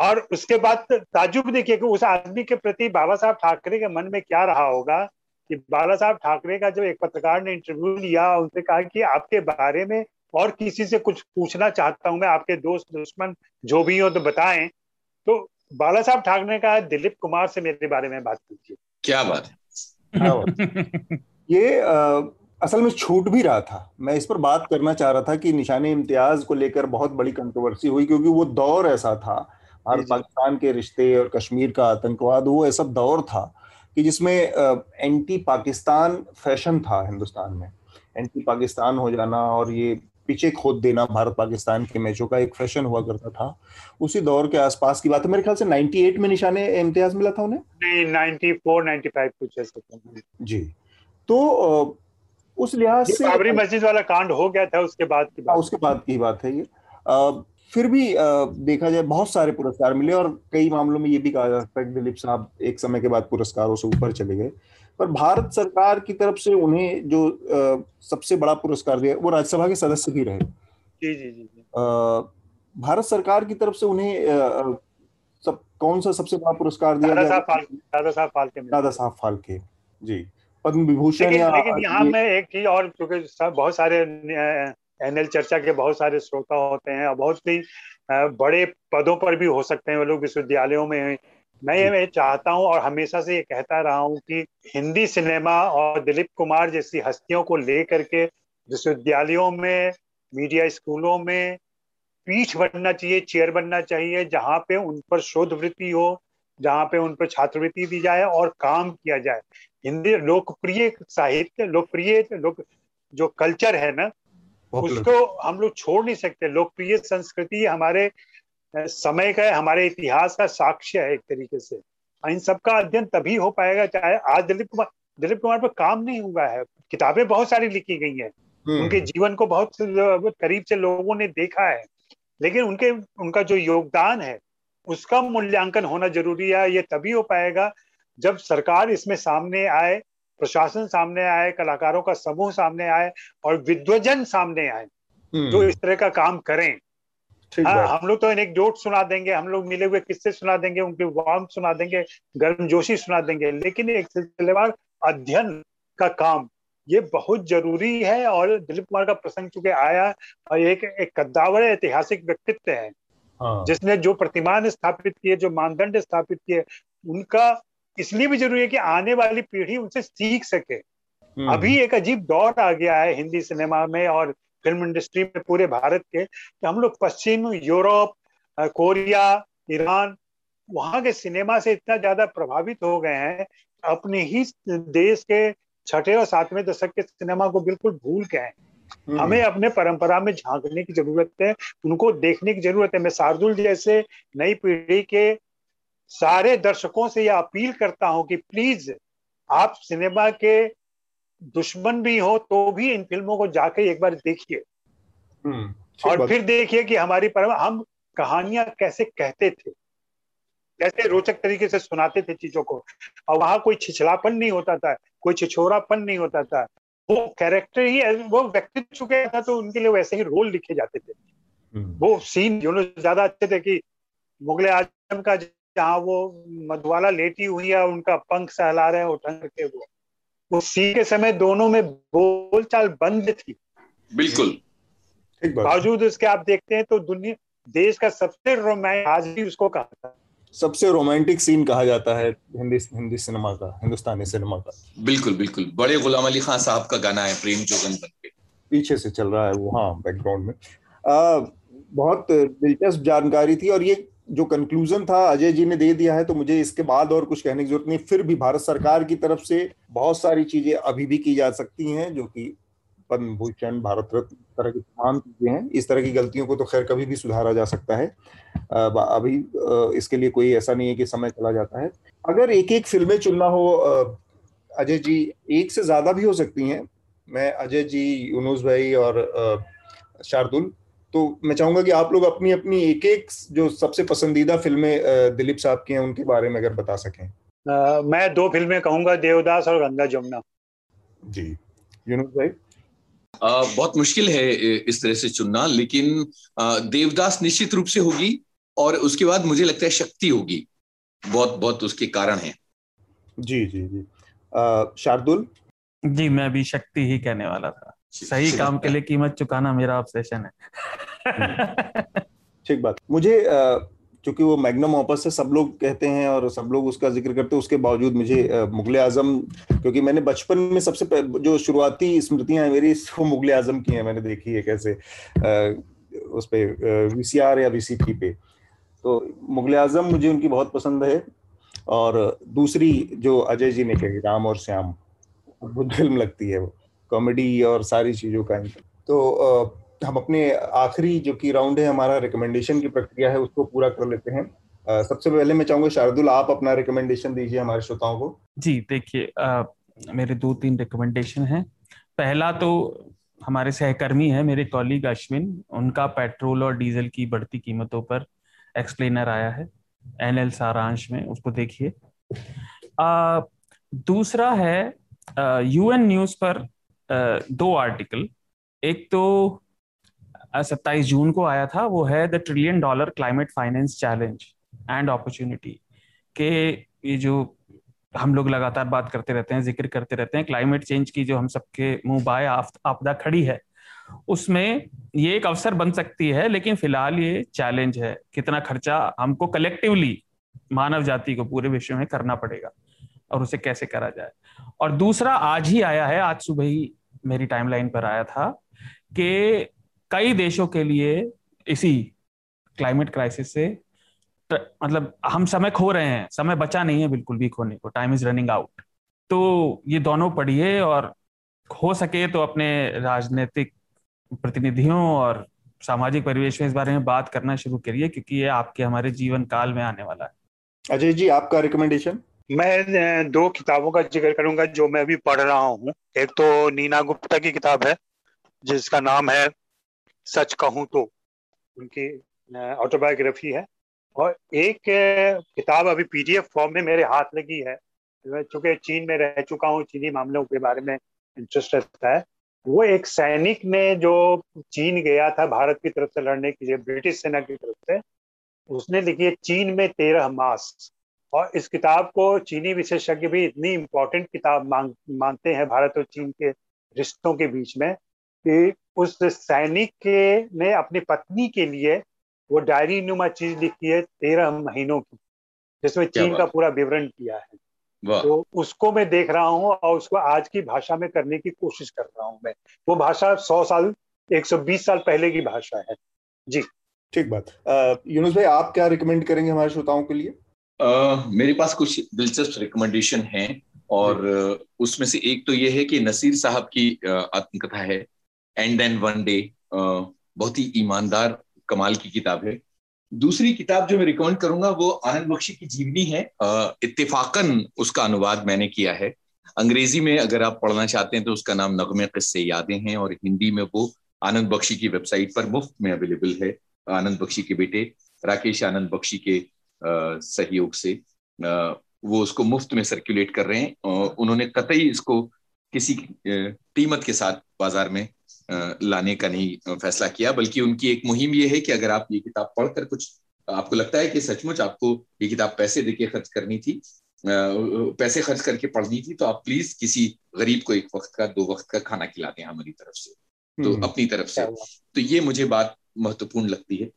और उसके बाद ताजुब देखिए कि उस आदमी के प्रति बाबा साहब ठाकरे के मन में क्या रहा होगा कि बाला साहब ठाकरे का जो एक पत्रकार ने इंटरव्यू लिया उनसे कहा कि आपके बारे में और किसी से कुछ पूछना चाहता हूँ मैं आपके दोस्त दुश्मन जो भी हो तो बताएँ। तो बाला साहब ठाकरे ने कहा दिलीप कुमार से मेरे बारे में बात कीजिए। क्या बात है। ये आ, असल में छूट भी रहा था। मैं इस पर बात करना चाह रहा था कि निशान इम्तियाज़ को लेकर बहुत बड़ी कंट्रोवर्सी हुई क्योंकि वो दौर ऐसा था। भारत पाकिस्तान के रिश्ते और कश्मीर का आतंकवाद वो ऐसा दौर था कि जिसमें एंटी पाकिस्तान फ़ैशन था हिंदुस्तान में। एंटी पाकिस्तान हो जाना और ये पीछे खोद देना भारत पाकिस्तान के मैचों का एक फ़ैशन हुआ करता था उसी दौर के आसपास की बात है। मेरे ख्याल से 98 में निशाने इम्तियाज़ मिला था उन्हें? नहीं 94 95 कुछ ऐसा जी। तो उस लिहाज से बाबरी मस्जिद वाला कांड हो गया था उसके बाद की बात। उसके बाद की बात है ये। फिर भी देखा जाए बहुत सारे पुरस्कार मिले और कई मामलों में ये भी कहा जा सकता है कि दिलीप साहब एक समय के बाद पुरस्कारों से ऊपर चले गए। पर भारत सरकार की तरफ़ से उन्हें जो सबसे बड़ा पुरस्कार दिया वो राज्यसभा के सदस्य भी रहे। जी जी जी भारत सरकार की तरफ़ से उन्हें सब कौन सा सबसे बड़ा पुरस्कार दिया दादा साहब फाल्के दादा साहब फाल्के जी। पद्म विभूषण लेकिन, लेकिन यहाँ में एक चीज़ और क्योंकि बहुत सारे एनएल चर्चा के बहुत सारे श्रोता होते हैं और बहुत सी बड़े पदों पर भी हो सकते हैं वो लोग विश्वविद्यालयों में। मैं ये चाहता हूँ और हमेशा से ये कहता रहा हूँ कि हिंदी सिनेमा और दिलीप कुमार जैसी हस्तियों को लेकर के विश्वविद्यालयों में मीडिया स्कूलों में पीठ बनना चाहिए चेयर बनना चाहिए जहाँ पे उन पर शोध वृत्ति हो जहाँ पे उन पर छात्रवृत्ति दी जाए और काम किया जाए। हिंदी लोकप्रिय साहित्य लोकप्रिय लोक जो कल्चर है ना उसको हम लोग छोड़ नहीं सकते। लोकप्रिय संस्कृति हमारे समय का हमारे इतिहास का साक्ष्य है एक तरीके से। इन सब का अध्ययन तभी हो पाएगा चाहे आज दिलीप कुमार दिलीप कुमार पर काम नहीं हुआ है। किताबें बहुत सारी लिखी गई हैं। हम्म। उनके जीवन को बहुत करीब से लोगों ने देखा है। लेकिन उनके उनका जो योगदान है उसका मूल्यांकन होना ज़रूरी है ये तभी हो पाएगा जब सरकार इसमें सामने आए प्रशासन सामने आए कलाकारों का समूह सामने आए और विद्वजन सामने आए हम्म। जो इस तरह का काम करें। हाँ हम लोग तो एक डोट सुना देंगे हम लोग मिले हुए किस्से सुना देंगे उनके वाम सुना देंगे गर्मजोशी सुना देंगे लेकिन एक सिलसिलेवार अध्ययन का काम ये बहुत ज़रूरी है और दिलीप कुमार का प्रसंग चुके आया और एक एक कद्दावर ऐतिहासिक व्यक्तित्व है। हाँ। जिसने जो प्रतिमान स्थापित किए जो मानदंड स्थापित किए उनका इसलिए भी ज़रूरी है कि आने वाली पीढ़ी उनसे सीख सके हम्म। अभी एक अजीब दौर आ गया है हिंदी सिनेमा में और फ़िल्म इंडस्ट्री में पूरे भारत के कि हम लोग पश्चिम यूरोप कोरिया ईरान वहाँ के सिनेमा से इतना ज़्यादा प्रभावित हो गए हैं अपने ही देश के छठे और सातवें दशक के सिनेमा को बिल्कुल भूल गए हैं। हमें अपने परंपरा में झांकने की ज़रूरत है उनको देखने की ज़रूरत है। मैं शार्दुल जैसे नई पीढ़ी के सारे दर्शकों से यह अपील करता हूँ कि प्लीज़ आप सिनेमा के दुश्मन भी हो तो भी इन फ़िल्मों को जाके एक बार देखिए। हम्म, और फिर देखिए कि हमारी पर हम कहानियाँ कैसे कहते थे कैसे रोचक तरीके से सुनाते थे चीज़ों को। और वहाँ कोई छिछलापन नहीं होता था कोई छिछोरापन नहीं होता था। वो कैरेक्टर ही वो व्यक्तित्व चुके था तो उनके लिए वैसे ही रोल लिखे जाते थे। हम्म। वो सीन जो ज़्यादा अच्छे थे कि मुगल आज़म का जहाँ वो मधुवाला लेटी हुई है उनका पंख सहला रहे हैं के वो। उस सीन के समय दोनों में बोलचाल बंद थी। बिल्कुल। बावजूद उसके आप देखते हैं तो दुनिया देश का सबसे रोमांटिक आज भी उसको कहा था। सबसे रोमांटिक सीन कहा जाता है हिंदी हिंदी सिनेमा का हिंदुस्तानी सिनेमा का। बिल्कुल बिल्कुल। बड़े गुलाम अली खान साहब का गाना है प्रेम जोगन बन के पीछे से चल रहा है वो हाँ बैकग्राउंड में। आ, बहुत दिलचस्प जानकारी थी और ये जो कंक्लूजन था अजय जी ने दे दिया है तो मुझे इसके बाद और कुछ कहने की ज़रूरत नहीं। फिर भी भारत सरकार की तरफ़ से बहुत सारी चीज़ें अभी भी की जा सकती हैं जो कि पद्म भूषण भारत रत्न तरह की तमाम चीज़ें हैं। इस तरह की गलतियों को तो खैर कभी भी सुधारा जा सकता है। अभी इसके लिए कोई ऐसा नहीं है कि समय चला जाता है। अगर एक एक फ़िल्में चुनना हो अजय जी एक से ज़्यादा भी हो सकती हैं। मैं अजय जी यूनुस भाई और शार्दुल तो मैं चाहूँगा कि आप लोग अपनी अपनी एक एक जो सबसे पसंदीदा फ़िल्में दिलीप साहब की हैं उनके बारे में अगर बता सकें। आ, मैं दो फ़िल्में कहूँगा देवदास और गंगा जमुना। जी। यूनुस भाई? आ, बहुत मुश्किल है इस तरह से चुनना लेकिन आ, देवदास निश्चित रूप से होगी और उसके बाद मुझे लगता है शक्ति होगी। बहुत बहुत उसके कारण है। जी जी जी। शार्दुल? जी मैं भी शक्ति ही कहने वाला था। सही काम के लिए कीमत चुकाना मेरा ऑब्सेशन है। ठीक बात। मुझे क्योंकि वो मैग्नम ऑपस से सब लोग कहते हैं और सब लोग उसका ज़िक्र करते हैं, उसके बावजूद मुझे मुगल आज़म, क्योंकि मैंने बचपन में सबसे जो शुरुआती स्मृतियाँ हैं मेरी, वो मुगल आज़म की हैं, मैंने देखी है कैसे उस पर वीसीआर या वीसीपी पे। तो मुगल आज़म मुझे उनकी बहुत पसंद है और दूसरी जो अजय जी ने कही, राम और श्याम फ़िल्म लगती है वो, कॉमेडी और सारी चीज़ों का। तो हम अपने आखिरी जो की राउंड है हमारा रिकमेंडेशन की प्रक्रिया है उसको पूरा कर लेते हैं। सबसे पहले मैं चाहूँगा शारदुल आप अपना रिकमेंडेशन दीजिए हमारे श्रोताओं को। जी देखिए मेरे दो तीन रिकमेंडेशन हैं। पहला तो हमारे सहकर्मी है मेरे कॉलीग अश्विन। उनका पेट्रोल और डीजल की बढ़ती कीमतों पर एक्सप्लेनर आया है एनएल सारांश में उसको देखिए। दूसरा है यूएन न्यूज़ पर आ, दो आर्टिकल एक तो सत्ताईस जून को आया था, वो है the trillion dollar climate finance challenge and opportunity के ये जो हम लोग लगातार बात करते रहते हैं, ज़िक्र करते रहते हैं, क्लाइमेट चेंज की जो हम सबके मुँह बाय आपदा खड़ी है, उसमें ये एक अवसर बन सकती है, लेकिन फ़िलहाल ये चैलेंज है। कितना खर्चा हमको कलेक्टिवली मानव जाति को पूरे विश्व में करना पड़ेगा और उसे कैसे करा जाए। और दूसरा आज ही आया है, आज सुबह ही मेरी टाइमलाइन पर आया था कि कई देशों के लिए इसी क्लाइमेट क्राइसिस से मतलब हम समय खो रहे हैं समय बचा नहीं है बिल्कुल भी खोने को टाइम इज़ रनिंग आउट तो ये दोनों पढ़िए और हो सके तो अपने राजनीतिक प्रतिनिधियों और सामाजिक परिवेश में इस बारे में बात करना शुरू करिए क्योंकि ये आपके हमारे जीवन काल में आने वाला है। अजय जी आपका रिकमेंडेशन मैं दो किताबों का ज़िक्र करूँगा जो मैं अभी पढ़ रहा हूँ। एक तो नीना गुप्ता की किताब है जिसका नाम है सच कहूँ तो उनकी ऑटोबायोग्राफी है। और एक किताब अभी पीडीएफ फॉर्म में मेरे हाथ लगी है। चूँकि चीन में रह चुका हूँ, चीनी मामलों के बारे में इंटरेस्ट रहता है। वो एक सैनिक ने जो चीन गया था, भारत की तरफ़ से लड़ने के लिए, ब्रिटिश सेना की तरफ़ से, उसने लिखी है, चीन में तेरह मास। और इस किताब को चीनी विशेषज्ञ भी इतनी इम्पोर्टेंट किताब मांग, मानते हैं, भारत और चीन के रिश्तों के बीच में। कि उस सैनिक के ने अपनी पत्नी के लिए वो डायरी नुमा चीज़ लिखी है तेरह महीनों की जिसमें चीन का पूरा विवरण किया है। तो उसको मैं देख रहा हूँ और उसको आज की भाषा में करने की कोशिश कर रहा हूँ मैं। वो भाषा सौ साल एक सौ बीस साल पहले की भाषा है। जी। ठीक बात। यूनुस भाई आप क्या रिकमेंड करेंगे हमारे श्रोताओं के लिए? uh, मेरे पास कुछ दिलचस्प रिकमेंडेशन हैं और उसमें से एक तो ये है कि नसीर साहब की आत्मकथा है। एंड देन वन डे बहुत ही ईमानदार कमाल की किताब है। दूसरी किताब जो मैं रिकमेंड करूँगा, वो आनंद बख्शी की जीवनी है। इत्तेफाकन उसका अनुवाद मैंने किया है। अंग्रेज़ी में अगर आप पढ़ना चाहते हैं तो उसका नाम नगमे किस्से यादें हैं और हिंदी में वो आनंद बख्शी की वेबसाइट पर मुफ़्त में अवेलेबल है। आनंद बख्शी के बेटे राकेश आनंद बख्शी के सहयोग से वो उसको मुफ़्त में सर्कुलेट कर रहे हैं। उन्होंने कतई इसको किसी कीमत के साथ बाज़ार में लाने का नहीं फैसला किया। बल्कि उनकी एक मुहिम ये है कि अगर आप ये किताब पढ़कर कुछ आपको लगता है कि सचमुच आपको ये किताब पैसे देके खर्च करनी थी पैसे खर्च करके पढ़नी थी तो आप प्लीज़ किसी गरीब को एक वक्त का दो वक्त का खाना खिला दें हमारी तरफ़ से तो हम्म। अपनी तरफ़ से। तो ये मुझे बात महत्वपूर्ण लगती है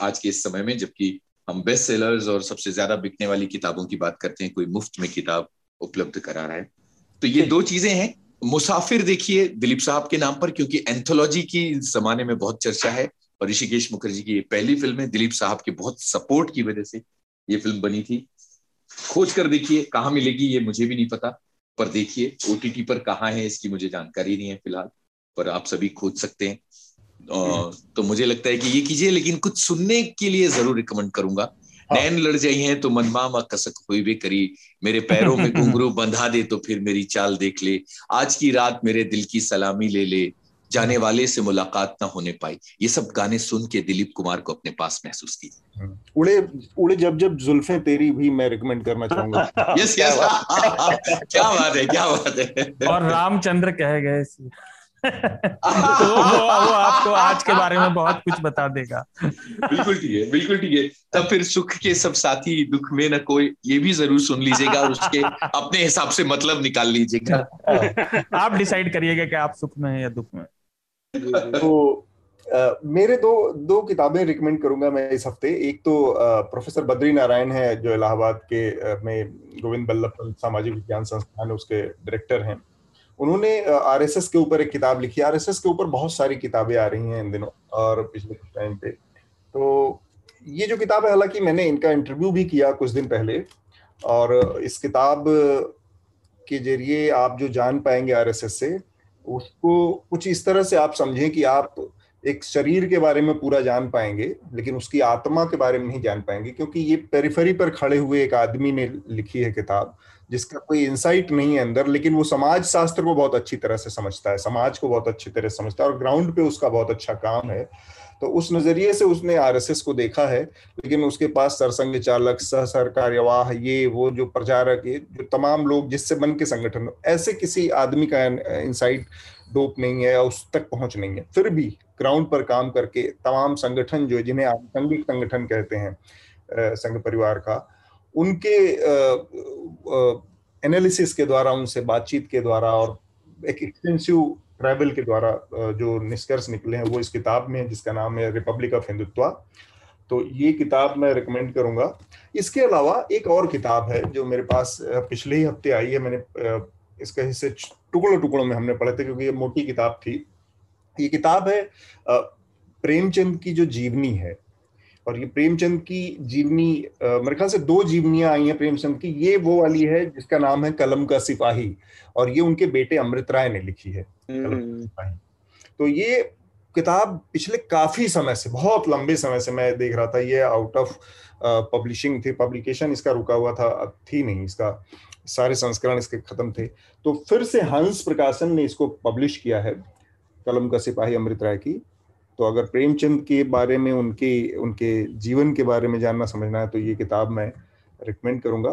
आज के इस समय में जबकि हम बेस्ट सेलर्स और सबसे ज़्यादा बिकने वाली किताबों की बात करते हैं कोई मुफ़्त में किताब उपलब्ध करा रहा है। तो ये दो चीज़ें हैं मुसाफिर देखिए दिलीप साहब के नाम पर, क्योंकि एंथोलॉजी की जमाने में बहुत चर्चा है, और ऋषिकेश मुखर्जी की ये पहली फ़िल्म है, दिलीप साहब के बहुत सपोर्ट की वजह से ये फ़िल्म बनी थी खोज कर देखिए, कहाँ मिलेगी ये मुझे भी नहीं पता, पर देखिए ओटीटी पर कहाँ है, इसकी मुझे जानकारी नहीं है फ़िलहाल, पर आप सभी खोज सकते हैं तो मुझे लगता है कि ये कीजिए, लेकिन कुछ सुनने के लिए ज़रूर रिकमेंड करूँगा। नैन लड़ जाई हैं तो मनमामा कसक हुई भी करी। मेरे पैरों में घुंघरू बंधा दे तो फिर मेरी चाल देख ले। आज की रात मेरे दिल की सलामी ले ले। जाने वाले से मुलाकात ना होने पाई। ये सब गाने सुन के दिलीप कुमार को अपने पास महसूस की। उड़े उड़े जब जब जुल्फे तेरी भी मैं रिकमेंड करना चाहूँगा। यस यस क्या बात है? क्या बात है और रामचंद्र कह गए तो वो, वो आपको आज के बारे में बहुत कुछ बता देगा। बिल्कुल ठीक है बिल्कुल ठीक है। तब फिर सुख के सब साथी दुख में न कोई ये भी ज़रूर सुन लीजिएगा और उसके अपने हिसाब से मतलब निकाल लीजिएगा। आप डिसाइड करिएगा कि आप सुख में है या दुख में। तो Uh, मेरे दो दो किताबें रिकमेंड करूँगा मैं इस हफ़्ते। एक तो प्रोफेसर बद्री नारायण है जो इलाहाबाद के में गोविंद बल्लभ सामाजिक विज्ञान संस्थान उसके डायरेक्टर हैं। उन्होंने आरएसएस के ऊपर एक किताब लिखी। आरएसएस के ऊपर बहुत सारी किताबें आ रही हैं इन दिनों और पिछले कुछ टाइम पे। तो ये जो किताब है, हालाँकि मैंने इनका इंटरव्यू भी किया कुछ दिन पहले और इस किताब के ज़रिए आप जो जान पाएँगे आरएसएस से, उसको कुछ इस तरह से आप समझें कि आप एक शरीर के बारे में पूरा जान पाएँगे, लेकिन उसकी आत्मा के बारे में नहीं जान पाएँगे, क्योंकि ये पेरिफेरी पर खड़े हुए एक आदमी ने लिखी है किताब। जिसका कोई इंसाइट नहीं है अंदर, लेकिन वो समाज शास्त्र को बहुत अच्छी तरह से समझता है, समाज को बहुत अच्छी तरह समझता है और ग्राउंड पे उसका बहुत अच्छा काम है। तो उस नज़रिए से उसने आरएसएस को देखा है, लेकिन उसके पास सरसंघ चालक, सह सरकार्यवाह ये, वो, जो प्रचारक, ये, जो तमाम लोग जिससे बन के संगठन, ऐसे किसी आदमी का इंसाइट डोप नहीं है या उस तक पहुँच नहीं है। फिर भी ग्राउंड पर काम करके तमाम संगठन जो जिन्हें आनुषंगिक संगठन कहते हैं संघ परिवार का उनके एनालिसिस के द्वारा, उनसे बातचीत के द्वारा और एक एक्सटेंसिव ट्रैवल के द्वारा जो निष्कर्ष निकले हैं, वो इस किताब में है, जिसका नाम है रिपब्लिक ऑफ़ हिंदुत्व तो ये किताब मैं रिकमेंड करूँगा। इसके अलावा एक और किताब है, जो मेरे पास पिछले ही हफ़्ते आई है। मैंने इसका हिस्से टुकड़ों टुकड़ों में हमने पढ़े थे, क्योंकि ये मोटी किताब थी। ये किताब है प्रेमचंद की जो जीवनी है और ये प्रेमचंद की जीवनी मेरे ख्याल से दो जीवनियाँ आई हैं प्रेमचंद की। ये वो वाली है जिसका नाम है कलम का सिपाही और ये उनके बेटे अमृत राय ने लिखी है। हम्म। तो ये किताब पिछले काफ़ी समय से बहुत लंबे समय से मैं देख रहा था ये आउट ऑफ़ पब्लिशिंग थी पब्लिकेशन इसका रुका हुआ था थी नहीं इसका सारे संस्करण इसके खत्म थे। तो फिर से हंस प्रकाशन ने इसको पब्लिश किया है कलम का सिपाही अमृत राय की। तो अगर प्रेमचंद के बारे में उनके उनके जीवन के बारे में जानना समझना है तो ये किताब मैं रिकमेंड करूँगा।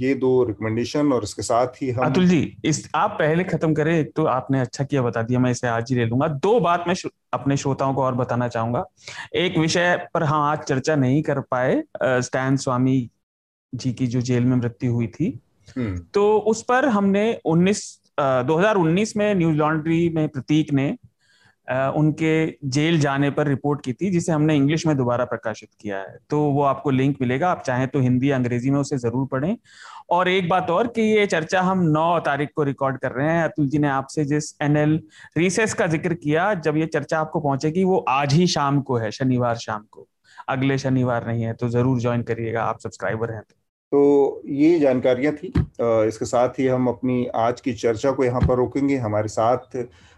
ये दो रिकमेंडेशन और इसके साथ ही हम अतुल जी इस आप पहले खत्म करें एक तो आपने अच्छा किया बता दिया मैं इसे आज ही ले लूँगा। दो बात मैं अपने श्रोताओं को और बताना चाहूँगा। एक विषय पर हम आज चर्चा नहीं कर पाए स्टैन स्वामी जी की जो जेल में मृत्यु हुई थी। हम्म। तो उस पर हमने 19 2019 में न्यूज़ लॉन्ड्री में प्रतीक ने उनके जेल जाने पर रिपोर्ट की थी, जिसे हमने इंग्लिश में दोबारा प्रकाशित किया है। तो वो आपको लिंक मिलेगा, आप चाहें तो हिंदी, अंग्रेज़ी में उसे ज़रूर पढ़ें। और एक बात और कि ये चर्चा हम 9 तारीख को रिकॉर्ड कर रहे हैं। अतुल जी ने आपसे जिस एनएल रिसेस का ज़िक्र किया, जब ये चर्चा आपको पहुंचेगी, वो आज ही शाम को है, शनिवार शाम को। अगले शनिवार नहीं है तो ज़रूर ज्वाइन करिएगा, आप सब्सक्राइबर हैं तो। तो ये जानकारियाँ थी। इसके साथ ही हम अपनी आज की चर्चा को यहाँ पर रोकेंगे। हमारे साथ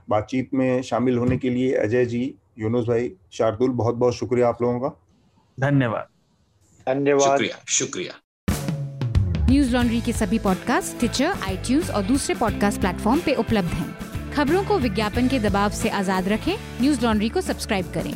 बातचीत में शामिल होने के लिए अजय जी यूनुस भाई शार्दुल बहुत बहुत शुक्रिया आप लोगों का। धन्यवाद। धन्यवाद। शुक्रिया शुक्रिया। न्यूज़ लॉन्ड्री के सभी पॉडकास्ट ट्विटर आई और दूसरे पॉडकास्ट प्लेटफॉर्म पे उपलब्ध हैं। खबरों को विज्ञापन के दबाव से आज़ाद रखें। न्यूज़ लॉन्ड्री को सब्सक्राइब करें।